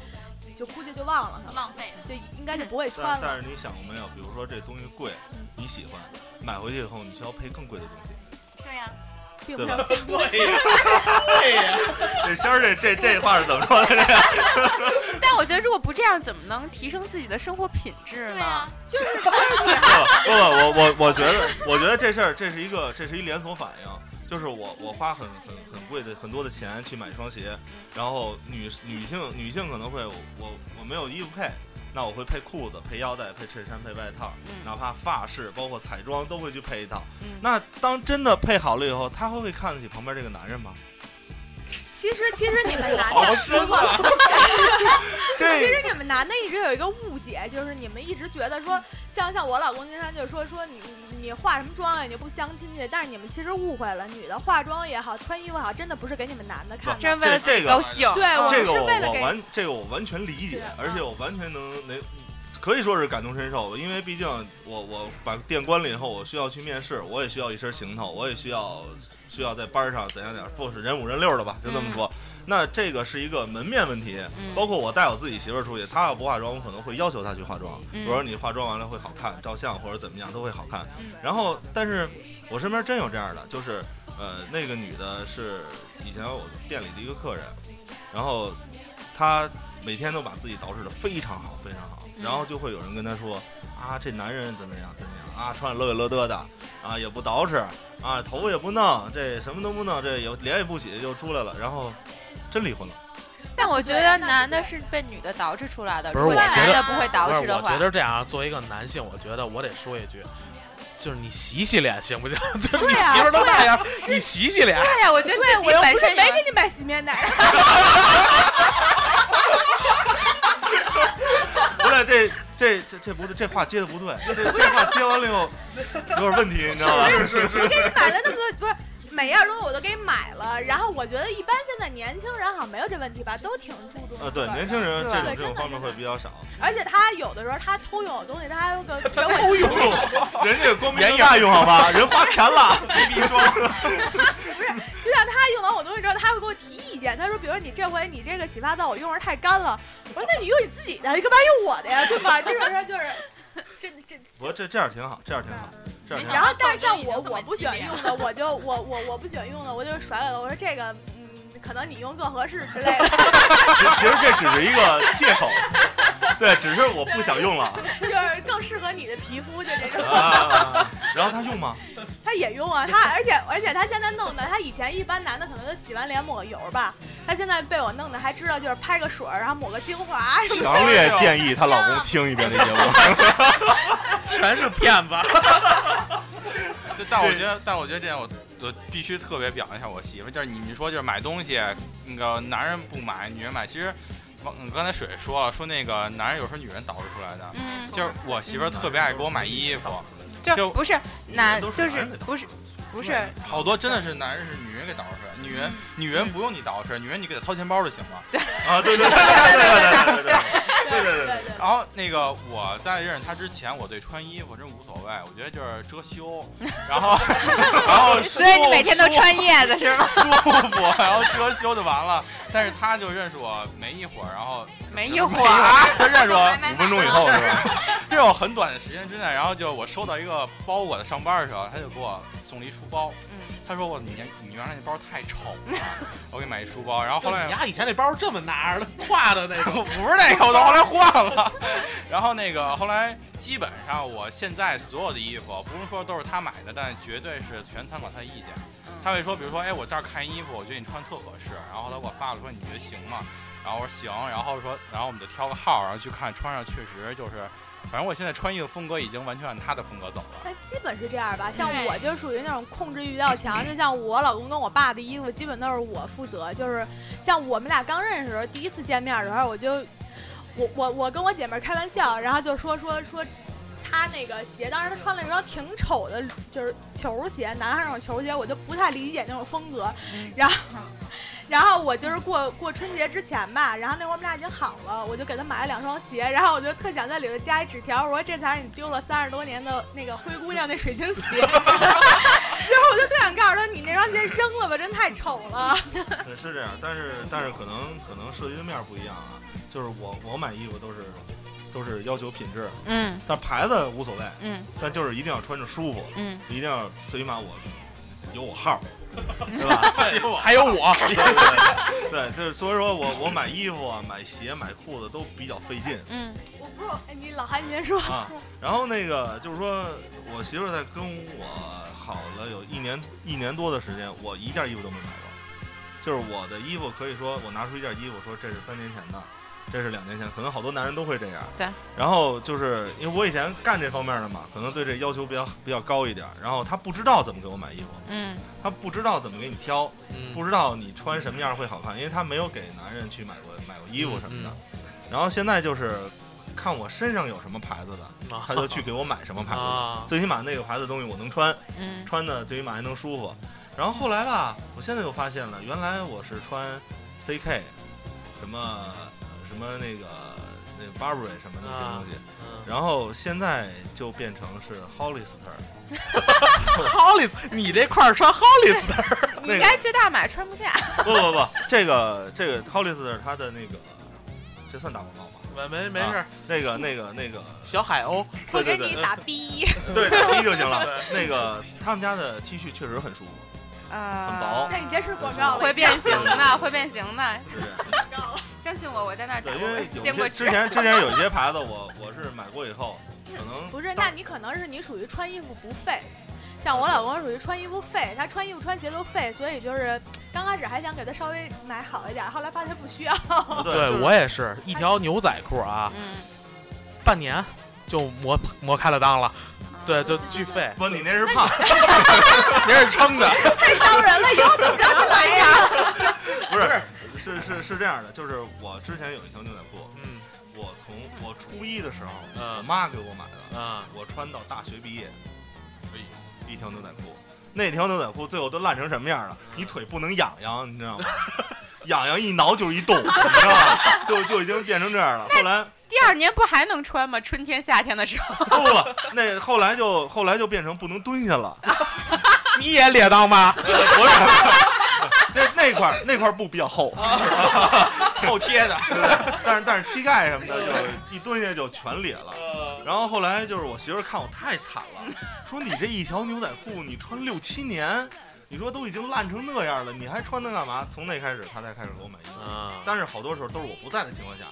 就估计就忘了它了，浪费。就应该就不会穿了。但但是你想过没有？比如说这东西贵，你喜欢，买回去以后你需要配更贵的东西。对呀、并不对吧是心贵。对呀，这仙儿这这这话是怎么说的？这 个但我觉得如果不这样，怎么能提升自己的生活品质呢？对呀、就是不不，我我我觉得，我觉得这事儿这是一个这是一连锁反应，就是我我花很很很贵的很多的钱去买一双鞋，然后女女性女性可能会我我没有衣服配。那我会配裤子、配腰带、配衬衫、配外套，嗯哪怕发饰、包括彩妆都会去配一套。嗯那当真的配好了以后，他会会看得起旁边这个男人吗？其实其实你们男好的，深啊！其实你们男的一直有一个误解，就是你们一直觉得说，像像我老公经常就说说你你化什么妆啊，你不相亲去，但是你们其实误会了，女的化妆也好，穿衣服也好，真的不是给你们男的看的，这是为了这个高兴。对，我这个我是为了给我完这个我完全理解，而且我完全能能可以说是感同身受，因为毕竟我我把店关了以后，我需要去面试，我也需要一身行头，我也需要需要在班上怎样怎样，不是人五人六的吧，就这么说。那这个是一个门面问题，嗯。包括我带我自己媳妇儿出去，她要不化妆，我可能会要求她去化妆，嗯。比如说你化妆完了会好看，照相或者怎么样都会好看。嗯。然后，但是我身边真有这样的，就是呃，那个女的是以前我店里的一个客人，然后她每天都把自己捯饬的非常好，非常好，嗯。然后就会有人跟她说啊，这男人怎么样怎么样啊，穿的乐乐嘚的啊，也不捯饬啊，头发也不弄，这什么都不弄，这有脸也不洗就出来了，然后真离婚了。但我觉得男的是被女的捯饬出来的，不是，我觉得男的不会捯饬不是，我觉，得这样，作为一个男性，我觉得我得说一句，就是你洗洗脸行不行？就你媳妇儿都那样，对你洗洗脸。对呀，我觉得自己我又不是本身没给你买洗面奶，不是，这这这这不对，这话接的不对，这这话接完了以后有点问题，你知道吗？是是我给你买了那么多，不是每样东西我都给你买了，然后我觉得一般现在年轻人好像没有这问题吧，都挺注重呃，对，年轻人这种这真的种方面会比较少。而且他有的时候他偷用我东西，他还有个 他偷用，人家光明正大用好吧？人花钱了，没必说。就像他用完我东西之后，他会给我提意见。他说，比如说你这回你这个洗发皂我用着太干了，我说那你用你自己的，你干嘛用我的呀？对吧？这种事儿就是，这这。不过这这样挺好，这样挺好，然。后但是像我我不喜欢用的，我就我我我不喜欢用的，我就甩给了。我说这个嗯，可能你用更合适之类的。其其实这只是一个借口，对，只是我不想用了就是更适合你的皮肤，就这种。啊。然后他用吗？他也用啊，他而且而且他现在弄的，他以前一般男的可能都洗完脸抹个油吧，他现在被我弄的还知道就是拍个水儿，然后抹个精华什么的。强烈建议她老公听一遍这节目。全是骗子。就但我觉得，但我觉得这样我我必须特别表扬一下我媳妇儿，就是你你说就是买东西，那个男人不买，女人买，其实。王刚才水说了，说那个男人有时候女人捯饬出来的，嗯就是我媳妇儿特别爱给我买衣服，就不是男，就是不是不是好多真的是男人是女人给捯饬出来，女人女人不用你捯饬，女人你给她掏钱包就行了。对啊，对对对对对对对对对对对。然后那个我在认识他之前，我对穿衣服真无所谓，我觉得就是遮羞，然后 然后所以你每天都穿叶子是吗舒服，然后遮羞就完了。但是他就认识我没一会儿，然后没一会儿他认识我五分钟以后是吧？认识我很短的时间之内，然后就我收到一个包裹的上班的时候，他就给我送了一书包。他说我你你原来那包太丑了，我给你买一书包。然后后来你家以前那包这么拿着的，挎的那种，不是那个，我到后来换了。然后那个后来基本上我现在所有的衣服，不用说都是他买的，但绝对是全参考他的意见。他会说，比如说，哎，我这儿看衣服，我觉得你穿特合适，然后他给我发了说你觉得行吗？然后我说行，然后说，然后我们就挑个号，然后去看，穿上确实就是，反正我现在穿衣服风格已经完全按他的风格走了。哎，基本是这样吧。像我就属于那种控制欲比较强，就像我老公跟我爸的衣服，基本都是我负责。就是像我们俩刚认识的时候，第一次见面的时候，我就我我我跟我姐妹开玩笑，然后就说说说。他那个鞋，当时他穿了一双挺丑的，就是球鞋，男孩那种球鞋，我就不太理解那种风格。然后，然后我就是过过春节之前吧，然后那会儿我们俩已经好了，我就给他买了两双鞋，然后我就特想在里头加一纸条，我说这才是你丢了三十多年的那个灰姑娘那水晶鞋。然后我就特想告诉他，你那双鞋扔了吧，真太丑了。对，是这样，但是但是可能可能涉及的面不一样啊。就是我我买衣服都是都是要求品质，嗯，但牌子无所谓，嗯，但就是一定要穿着舒服，嗯，一定要最起码我有我号儿，对吧？还有我对对对，就是所以说我我买衣服啊、买鞋、买裤子都比较费劲，嗯，我不是，哎，你老韩你先说。啊，然后那个就是说，我媳妇在跟我好了有一年一年多的时间，我一件衣服都没买过。就是我的衣服，可以说我拿出一件衣服说这是三年前的，这是两年前，可能好多男人都会这样。对。然后就是因为我以前干这方面的嘛，可能对这要求比较比较高一点。然后他不知道怎么给我买衣服，嗯他不知道怎么给你挑，嗯不知道你穿什么样会好看，因为他没有给男人去买过买过衣服什么的。嗯然后现在就是看我身上有什么牌子的，啊他就去给我买什么牌子的。啊最起码那个牌子的东西我能穿，嗯穿的最起码还能舒服。然后后来吧，我现在又发现了，原来我是穿 CK，什么什么那个那个 Burberry 什么那些东西，嗯然后现在就变成是 Hollister。Hollis，你这块儿穿 Hollister，你应该最大码穿不下。不不不，这个这个 Hollister 它的那个，这算打广告吗？没没没事啊，那个那个那个 小海鸥，对对对，打 B，。对打 B 就行了。那个他们家的 T 恤确实很舒服，呃，很薄那你这是广告会变形的，会变形的。是相信我，我在那儿打对，因为，有见过之前之前有一些牌子我我是买过以后，可能不是，那你可能是你属于穿衣服不费。像我老公属于穿衣服费，他穿衣服穿鞋都费，所以就是刚开始还想给他稍微买好一点，后来发现不需要。对我也是一条牛仔裤啊，嗯，半年就磨磨开了裆了，对，就巨费。不，你那是胖，那是撑着。太伤人了，以后怎么着来呀？不是，是是是这样的，就是我之前有一条牛仔裤，嗯，我从我初一的时候，嗯我妈给我买的，啊，我穿到大学毕业，哎一条牛仔裤，那条牛仔裤最后都烂成什么样了？你腿不能痒痒，你知道吗？痒痒一挠就是一洞，你知道吗？就就已经变成这样了。后来第二年不还能穿吗？春天、夏天的时候。不不，那后来就后来就变成不能蹲下了。你也咧裆吗？不是，这那块儿那块儿布比较厚，厚贴的。但是但是膝盖什么的就一蹲下就全裂了。然后后来就是我媳妇儿看我太惨了，说你这一条牛仔裤你穿六七年，你说都已经烂成那样了，你还穿它干嘛？从那开始她才开始给我买衣服，啊，但是好多时候都是我不在的情况下，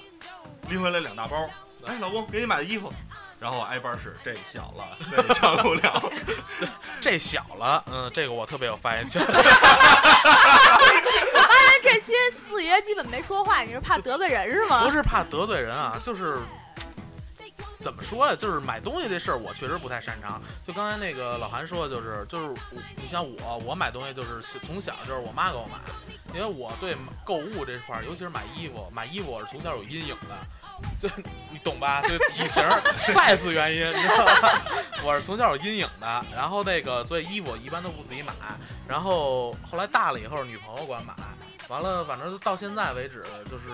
拎回来两大包。哎，老公，给你买的衣服，然后我挨班是这小了，那唱不了。这小了，嗯，这个我特别有发言权。我发现这些四爷基本没说话，你是怕得罪人是吗？不是怕得罪人啊，就是怎么说呀？就是买东西这事儿，我确实不太擅长。就刚才那个老韩说的，就是就是我你像我，我买东西就是从小就是我妈给我买，因为我对购物这块儿，尤其是买衣服，买衣服我是从小有阴影的。就你懂吧？就体型 size 原因，你知道吧？我是从小有阴影的，然后那个所以衣服我一般都不自己买，然后后来大了以后女朋友管买，完了反正到现在为止，就是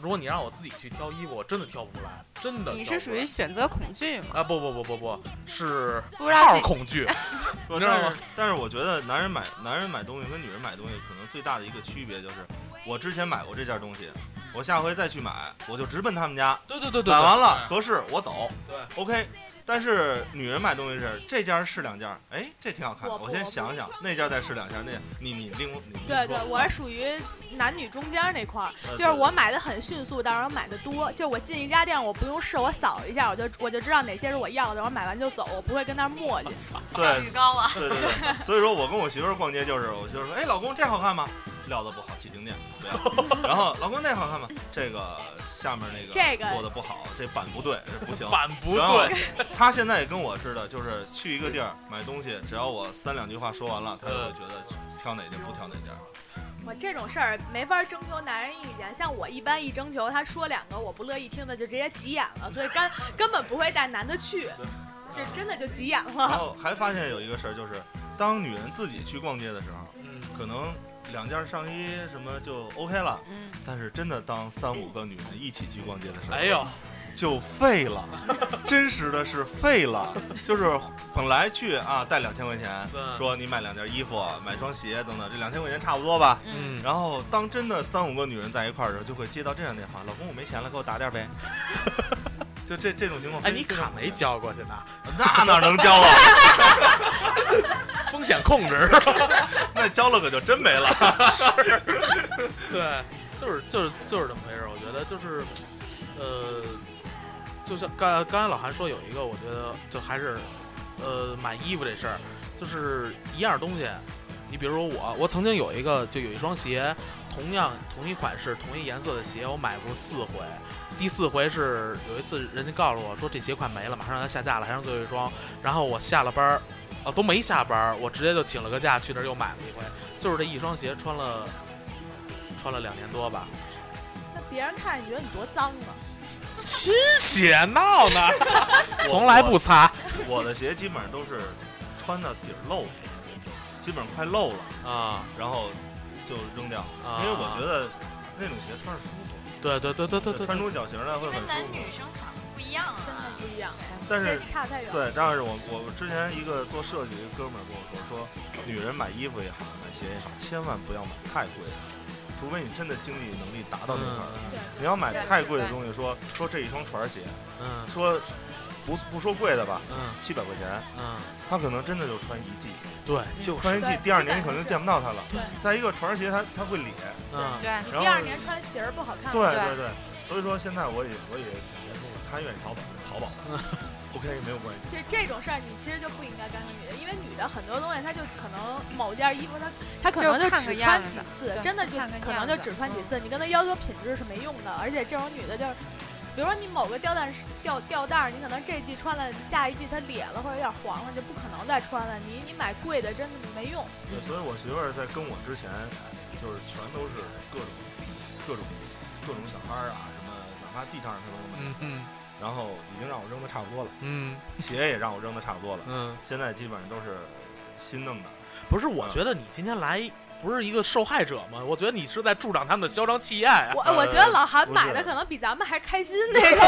如果你让我自己去挑衣服，我真的挑不出来，真的。你是属于选择恐惧吗？啊不不不不不是不知道自己号恐惧，你知道吗但是？但是我觉得男人买男人买东西跟女人买东西可能最大的一个区别就是，我之前买过这件东西，我下回再去买，我就直奔他们家，对对对对，买完了合适我走对，OK。但是女人买东西是这件试两件，哎，这挺好看的，我先我不我不想想，那件再试两件，那你你另你对对，我是是属于男女中间那块儿，呃就是我买的很迅速，但是我买的多。就我进一家店，我不用试，我扫一下，我就我就知道哪些是我要的，我买完就走，我不会跟那儿磨叽。效率高啊！对对对，所以说我跟我媳妇儿逛街就是，我就说，哎，老公这好看吗？料子不好，起静电，不要。然后老公那好看吗？这个下面那个这个做的不好，这板不对，这不行。板不对，他现在也跟我似的，就是去一个地儿买东西，只要我三两句话说完了，他就会觉得挑哪件不挑哪件。我这种事儿没法征求男人意见，像我一般一征求，他说两个我不乐意听的，就直接急眼了，所以根根本不会带男的去，这真的就急眼了然了。后还发现有一个事儿，就是当女人自己去逛街的时候，嗯，可能两件上衣什么就 OK 了，嗯，但是真的当三五个女人一起去逛街的时候，哎呦，就废了，真实的是废了。就是本来去啊带两千块钱，说你买两件衣服、买双鞋等等，这两千块钱差不多吧。嗯，然后当真的三五个女人在一块儿的时候，就会接到这样电话：“老公，我没钱了，给我打点呗。”就这这种情况，哎，你卡没交过去呢？那哪能交啊？风险控制，那交了可就真没了。对，就是就是就是这么回事儿。我觉得就是，呃，就像刚刚才老韩说有一个，我觉得就还是，呃，买衣服这事儿，就是一样东西，你比如说我，我曾经有一个就有一双鞋，同样同一款式、同一颜色的鞋，我买过四回。第四回是有一次人家告诉我说这鞋快没了，马上要下架了，还剩最后一双。然后我下了班儿，哦都没下班，我直接就请了个假去那儿又买了一回，就是这一双鞋穿了穿了两年多吧。那别人看你觉得你多脏啊？新鞋闹呢，从来不擦。我的鞋基本上都是穿到底儿露，基本上快漏了啊，然后就扔掉，啊因为我觉得那种鞋穿着舒服。对对对对对对，穿出脚型来会很舒服。跟男女生想的不一样啊，真的不一样，但是这差太远了。对，但是我我之前一个做设计的一个哥们儿跟我说，说女人买衣服也好，买鞋也好，千万不要买太贵的，除非你真的经济能力达到那块儿。你要买太贵的东西，说说这一双船鞋，嗯，说不不说贵的吧，嗯，七百块钱，嗯，他可能真的就穿一季，对，就穿一季，第二年你可能见不到他了。对，再一个船鞋它它会裂，嗯，对，你然后第二年穿鞋儿不好看。对对。对，所以说现在我也我也他愿意淘宝就淘宝吧，OK 没有关系。其实这种事儿你其实就不应该干涉女的，因为女的很多东西她就可能某件衣服她她可能就只穿几次，真的就可能就只穿几次，你跟她要求品质是没用的。而且这种女的就是，比如说你某个吊带吊吊带儿，你可能这季穿了，下一季它裂了或者有点黄了，就不可能再穿了。你你买贵的真的没用。对，所以我媳妇儿在跟我之前，就是全都是各种各种各种小摊儿啊，怕地摊上他都能买。嗯嗯然后已经让我扔的差不多了，嗯鞋也让我扔的差不多了，嗯，现在基本上都是新弄的。不是，我觉得你今天来不是一个受害者吗？我觉得你是在助长他们的嚣张气焰啊。我我觉得老韩买的可能比咱们还开心那种，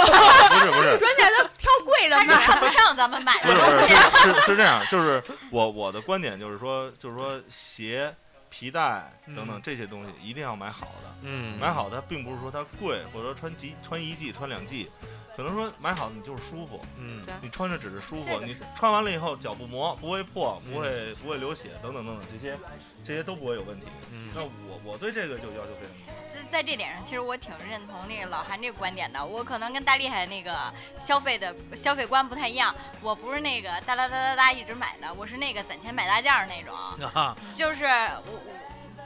不是不是，专家都挑贵的买。看不上咱们买不是不。是是是这样，就是我我的观点就是说，就是说鞋、皮带等等嗯这些东西一定要买好的。嗯，买好的并不是说它贵，或者说穿几穿一季、穿两季，可能说买好你就是舒服，嗯你穿着只是舒服，你穿完了以后脚不磨，不会破，不会不会流血等等等等这些这些都不会有问题。嗯那我我对这个就要求非常高。在在这点上，其实我挺认同那个老韩这个观点的。我可能跟大厉害那个消费的消费观不太一样。我不是那个哒哒哒哒哒一直买的，我是那个攒钱买大件儿那种。啊，就是我我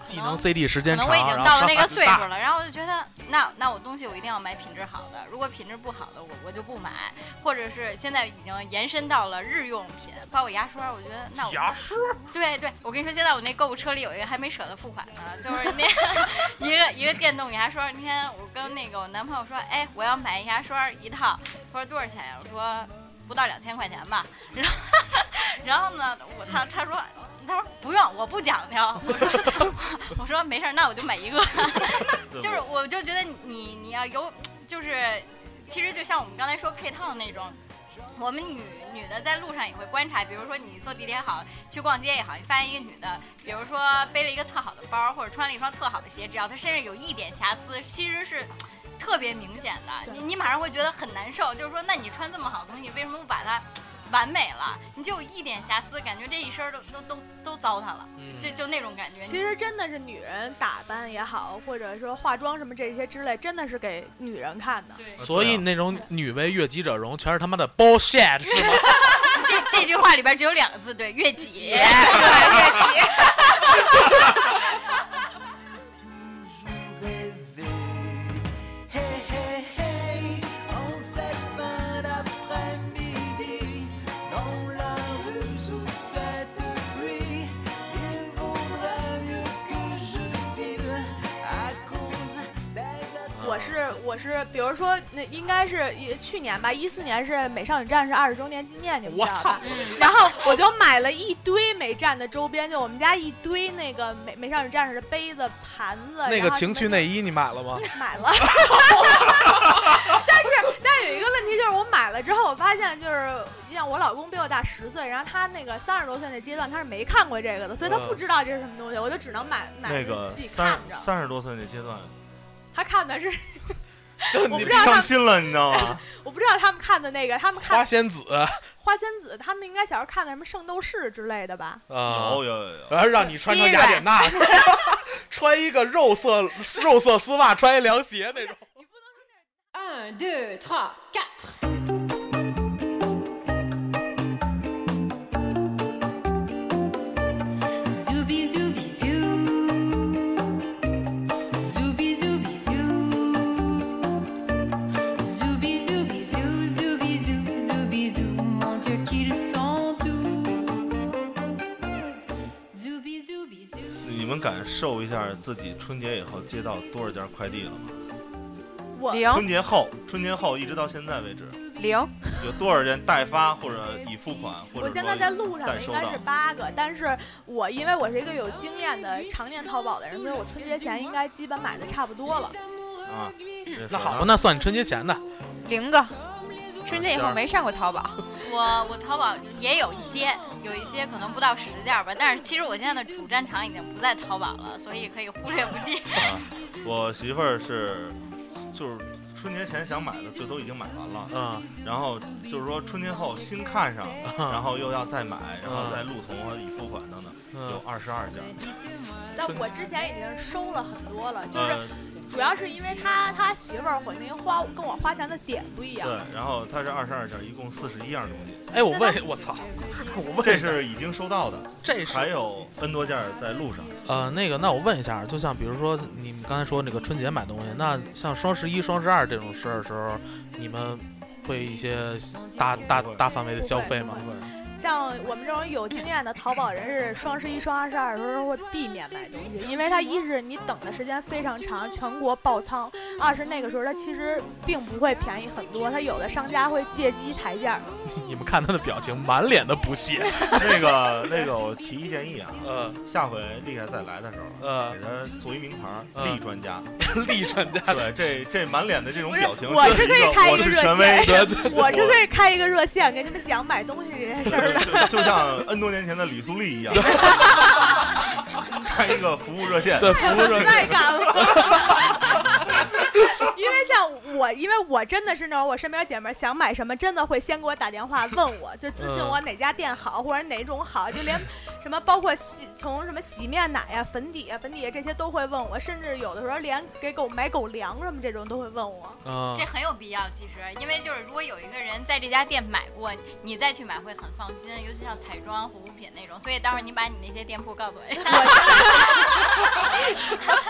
技能 CD 时间长，可能我已经到了那个岁数了，然后我就觉得，那那我东西我一定要买品质好的，如果品质不好的，我我就不买，或者是现在已经延伸到了日用品，包括牙刷，我觉得那我牙刷，对对，我跟你说，现在我那购物车里有一个还没舍得付款呢，就是那 一个一个电动牙刷。那天我跟那个我男朋友说，哎，我要买牙刷一套，他说多少钱呀？我说不到两千块钱吧。然后 然后呢，我他他说他说不用，我不讲究。我说 我说没事儿，那我就买一个。就是我就觉得你你要有，就是其实就像我们刚才说配套那种。我们女女的在路上也会观察，比如说你坐地铁也好，去逛街也好，你发现一个女的，比如说背了一个特好的包，或者穿了一双特好的鞋，只要她身上有一点瑕疵，其实是特别明显的。你你马上会觉得很难受，就是说，那你穿这么好的东西，为什么不把它完美了？你就有一点瑕疵，感觉这一身都都都都糟蹋了，嗯就就那种感觉。其实真的是女人打扮也好，或者说化妆什么这些之类，真的是给女人看的。对，所以那种女为悦己者容，全是他妈的 bullshit，是吗？这这句话里边只有两个字，对，悦己，对，悦己。我是，比如说那应该是一去年吧，一四年是美少女战士二十周年纪念，你们我操知道吧？然后我就买了一堆美战的周边，就我们家一堆那个美美少女战士的杯子、盘子。那个情趣内衣你买了吗？买了，但是但是有一个问题就是我买了之后，我发现就是像我老公比我大十岁，然后他那个三十多岁那阶段他是没看过这个的，所以他不知道这是什么东西，我就只能买买那个自己三看着。三十多岁那阶段，他看的是 就我你伤心了，你知道吗？我不知道他们看的那个，他们看花仙子花仙子，他们应该小时候看的什么圣斗士之类的吧？啊，有有有有，然后让你穿成雅典娜，穿一个肉色肉色丝袜，穿一凉鞋那种。1, 2, 3, 4. 你们敢受一下自己春节以后接到多少件快递了吗？零春节后，春节后一直到现在为止，零，有多少件代发或者已付款，或者我现在在路上应该是？八个，但是我因为我是一个有经验的常年淘宝的人，所以我春节前应该基本买的差不多了。啊，那好吧，那算你春节前的。零个。春节以后没上过淘宝，我我淘宝也有一些，有一些可能不到十件吧，但是其实我现在的主战场已经不在淘宝了，所以可以忽略不计。啊，我媳妇儿是，就是春节前想买的就都已经买完了，嗯，然后就是说春节后新看上，然后又要再买，然后再路同和已付款等等，有二十二件。但我之前已经收了很多了，就是呃，主要是因为他他媳妇儿我那个花跟我花钱的点不一样。对，然后他是二十二件，一共四十一样东西。哎，我问，我操，我问，这是已经收到的，这还有 N 多件在路上。呃，那个，那我问一下，就像比如说你们刚才说那个春节买东西，那像双十一、双十二这种事儿的时候，你们会一些大大大范围的消费吗？像我们这种有经验的淘宝人是双十一、双十二的时候会避免买东西，因为它一是你等的时间非常长，全国爆仓；二是那个时候它其实并不会便宜很多，它有的商家会借机抬价。你们看他的表情，满脸的不屑。那个那个，我提一建议啊，呃，下回厉害再来的时候，呃，给他做一名牌儿，呃专家。力专家，对，这这满脸的这种表情，我是可以开一个热是权威，线对对，我是可以开一个热线给你们讲买东西这件事儿的。就就像 N 多年前的李素丽一样，开一个服务热线，对，服务热太干了。因为像我，因为我真的是那种我身边姐妹儿想买什么，真的会先给我打电话问我，就咨询我哪家店好，或者哪种好，就连什么包括洗从什么洗面奶呀、粉底啊、粉底液这些都会问我，甚至有的时候连给狗买狗粮什么这种都会问我。嗯这很有必要，其实，因为就是如果有一个人在这家店买过，你再去买会很放心，尤其像彩妆、护肤品那种。所以待会儿你把你那些店铺告诉我一下。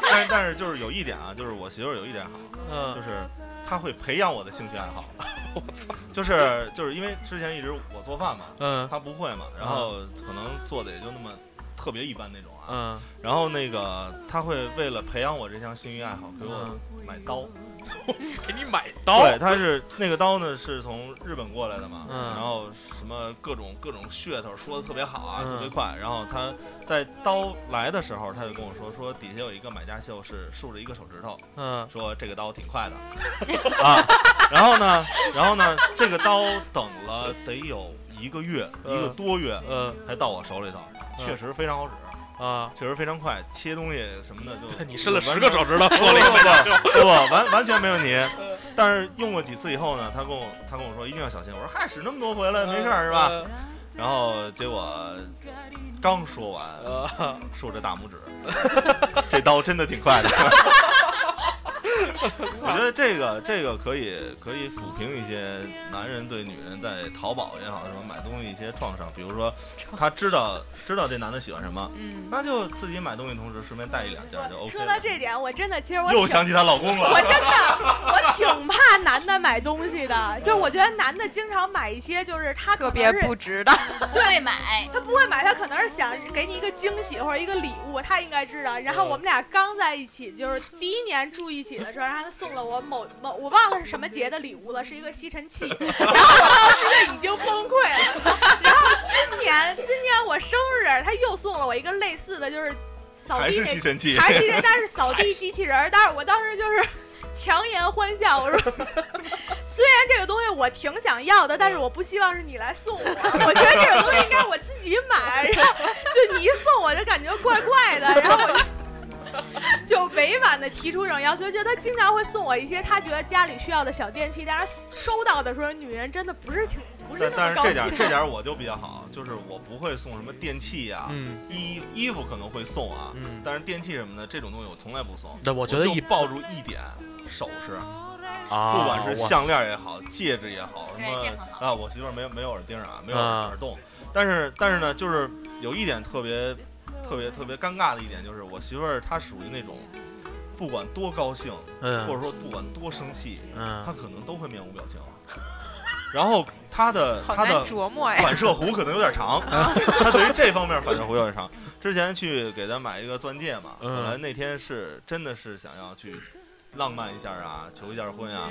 但是但是就是有一点啊，就是我媳妇儿有一点好，嗯就是他会培养我的兴趣爱好。我操，就是就是因为之前一直我做饭嘛，嗯他不会嘛，然后可能做的也就那么特别一般那种啊。嗯，然后那个他会为了培养我这项兴趣爱好，给我嗯买刀。我操，给你买刀，对，他是那个刀呢，是从日本过来的嘛，嗯然后什么各种各种噱头说的特别好啊，嗯特别快。然后他在刀来的时候，他就跟我说，说底下有一个买家秀是竖着一个手指头，嗯说这个刀挺快的 啊。然后呢，然后呢，这个刀等了得有一个月，一个多月，嗯才到我手里头，确实非常好使。啊，确实非常快，切东西什么的就 你伸了十个手指头不做了一个不完完全没问题。但是用过几次以后呢，他跟我他跟我说一定要小心。我说嗨，使那么多回了，没事儿是吧？然后结果刚说完，竖着大拇指，这刀真的挺快的。我觉得这个这个可以可以抚平一些男人对女人在淘宝也好什么买东西一些创伤，比如说他知道知道这男的喜欢什么，嗯那就自己买东西同时顺便带一两件就 OK 说。到这点，我真的其实我又想起她老公了。我真的，我挺怕男的买东西的，就是我觉得男的经常买一些，就是他特别不值的，不会买，他不会买，他可能是想给你一个惊喜或者一个礼物，他应该知道。然后我们俩刚在一起，就是第一年住一起的时候，然后他送了我某某，我忘了是什么节的礼物了，是一个吸尘器，然后我当时就已经崩溃了。然后今年今年我生日，他又送了我一个类似的，就是扫地还是那吸尘器还是吸尘，但是扫地机器人儿，但是我当时就是。强颜欢笑，我说，虽然这个东西我挺想要的，但是我不希望是你来送我，我觉得这个东西应该我自己买，然后就你一送我就感觉怪怪的，然后我就 就委婉的提出这种要求，就他经常会送我一些他觉得家里需要的小电器，但是收到的时候，女人真的不是挺不是但但是这那么高兴。点这点 我就比较好，就是我不会送什么电器呀、嗯衣衣服可能会送啊，嗯但是电器什么的这种东西我从来不送。那我觉得一就抱住一点首饰，啊不管是我项链也好，戒指也好，什么对这很好啊，我媳妇儿没有没有耳钉啊，没有啊耳洞，但是但是呢，就是有一点特别特别特别尴尬的一点，就是我媳妇儿她属于那种。不管多高兴，嗯或者说不管多生气，嗯她可能都会面无表情。然后她的她的反射弧可能有点长，她对于这方面反射弧有点长。之前去给她买一个钻戒嘛，嗯本来那天是真的是想要去浪漫一下啊，求一下婚啊，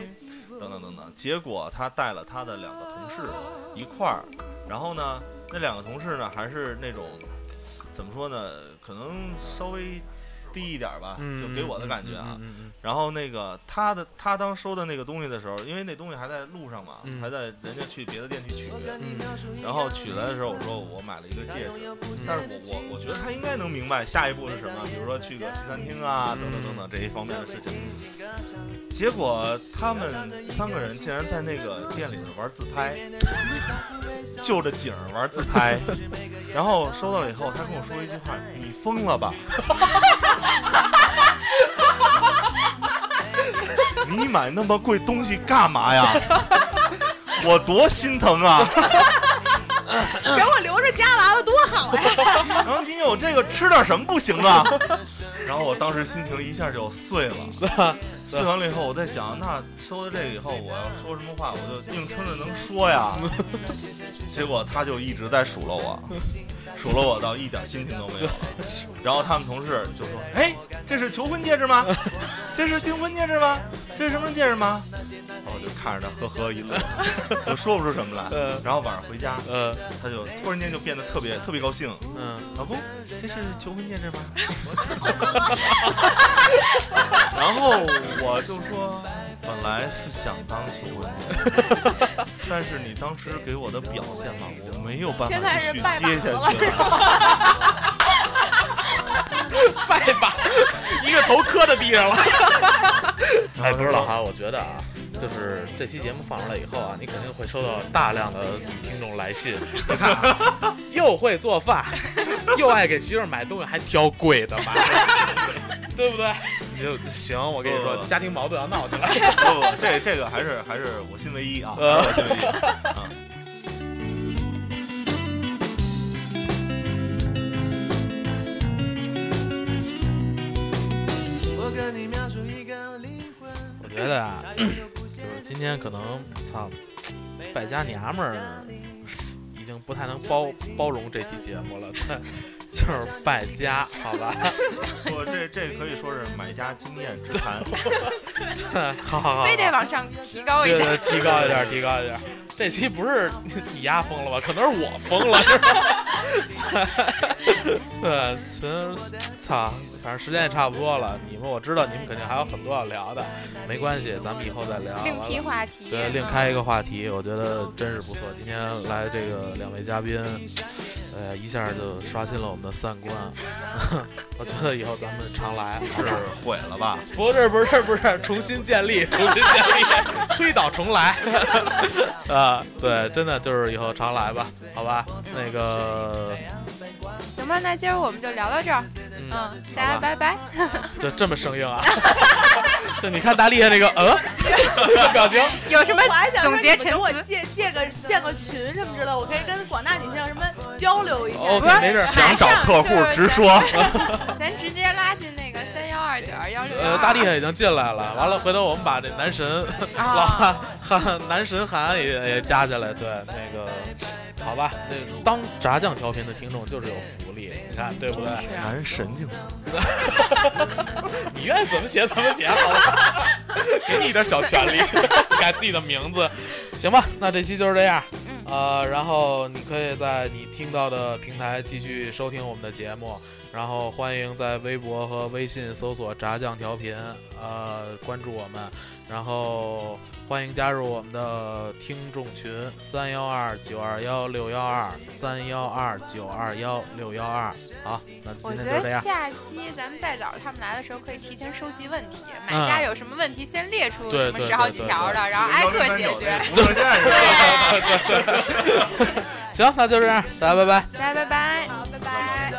等等等等。结果她带了她的两个同事一块儿，然后呢，那两个同事呢还是那种怎么说呢，可能稍微低一点吧，就给我的感觉啊。然后那个他的他当收的那个东西的时候，因为那东西还在路上嘛，嗯还在人家去别的店去取，然后取来的时候，我说我买了一个戒指，但是我我我觉得他应该能明白下一步是什么，比如说去个西餐厅啊，等等等等这一方面的事情。结果他们三个人竟然在那个店里头玩自拍，就着景儿玩自拍，然后收到了以后，他跟我说一句话：“你疯了吧？” 你买那么贵东西干嘛呀？我多心疼啊！给我留着夹娃娃多好呀！然后你有这个吃点什么不行啊？然后我当时心情一下就碎了。碎完了以后，我在想，那收了这个以后，我要说什么话，我就硬撑着能说呀。结果他就一直在数落我，数落我到一点心情都没有了。然后他们同事就说：“哎，这是求婚戒指吗？这是订婚戒指吗？这是什么戒指吗？”然后我就看着他呵呵一乐，我说不出什么来。然后晚上回家，呃，他就突然间就变得特别特别高兴。嗯，老公，这是求婚戒指吗？然后我就说，本来是想当求婚戒指，但是你当时给我的表现嘛，我没有办法继续接下去了了。拜把，一个头磕在地上了。哎，不是老哈，我觉得啊，就是这期节目放出来以后啊，你肯定会收到大量的女听众来信。你看啊，又会做饭，又爱给媳妇儿买东西，还挑贵的买，对不对？你就行，我跟你说，不家庭矛盾要闹起来。不不，这这个还是还是我心唯一啊，还是我心唯一啊。我跟你描述一个灵魂。我觉得啊，就是今天可能操，败家娘们儿已经不太能包包容这期节目了，对，就是败家，好吧？我，这这可以说是买家经验之谈。对，好好好，非得往上提高一下。对对，提高一点，提高一点。这期不是你丫疯了吧？可能是我疯了，是吧？对，其实操，反正时间也差不多了。你们我知道你们肯定还有很多要聊的，没关系，咱们以后再聊。另完了辟话题。对，另开一个话题，我觉得真是不错。今天来这个两位嘉宾，呃，一下就刷新了我们的三观。我觉得以后咱们常来，是毁了吧？不是不是不是，重新建立，重新建立，推倒重来。啊，对，真的就是以后常来吧，好吧？那个，行吧，那今儿我们就聊到这儿。嗯，大家拜拜。就这么生硬啊？就你看大力的那个呃表情，有什么总结陈你们给我词？借借个建个群什么之类的，我可以跟广大女性什么交流一下。OK，没事。想找客户直说。咱直接拉进那个三幺二九二幺六。呃，大力已经进来了，完了，回头我们把这男神啊老韩韩男神韩也也加进来，对，那个好吧，那当炸酱调频的听众就是有福利，你看对不对？男神经，你愿意怎么写怎么写，好吧？给你一点小权利，改自己的名字，行吧？那这期就是这样。呃，然后你可以在你听到的平台继续收听我们的节目，然后欢迎在微博和微信搜索“炸酱调频”，呃，关注我们，然后欢迎加入我们的听众群三幺二九二幺六幺二三幺二九二幺六幺二。好，那我觉今天就这样。得下期咱们再找他们来的时候，可以提前收集问题，买嗯家有什么问题先列出对对什么十好对对对几条的，然后挨个解决。无条件是吧？行，那就这样，大家拜拜。大家拜拜。好，拜拜。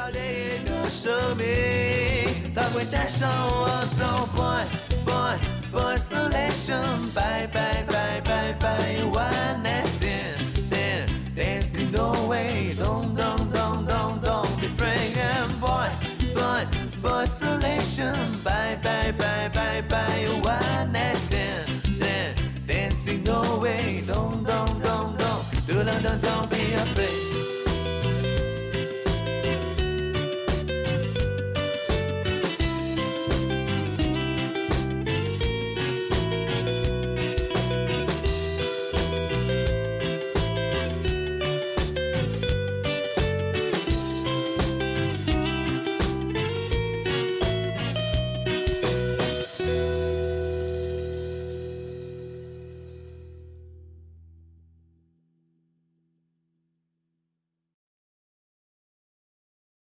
boy selection. Bye, bye, bye, bye, bye. One night stand, then dancing away. Don't, don't, don't, don't, don't be frank. And boy, boy, boy selection. Bye, bye, bye, bye, bye. One night stand, then dancing away. Don't, don't, don't, don't, do, don't, don't, don't.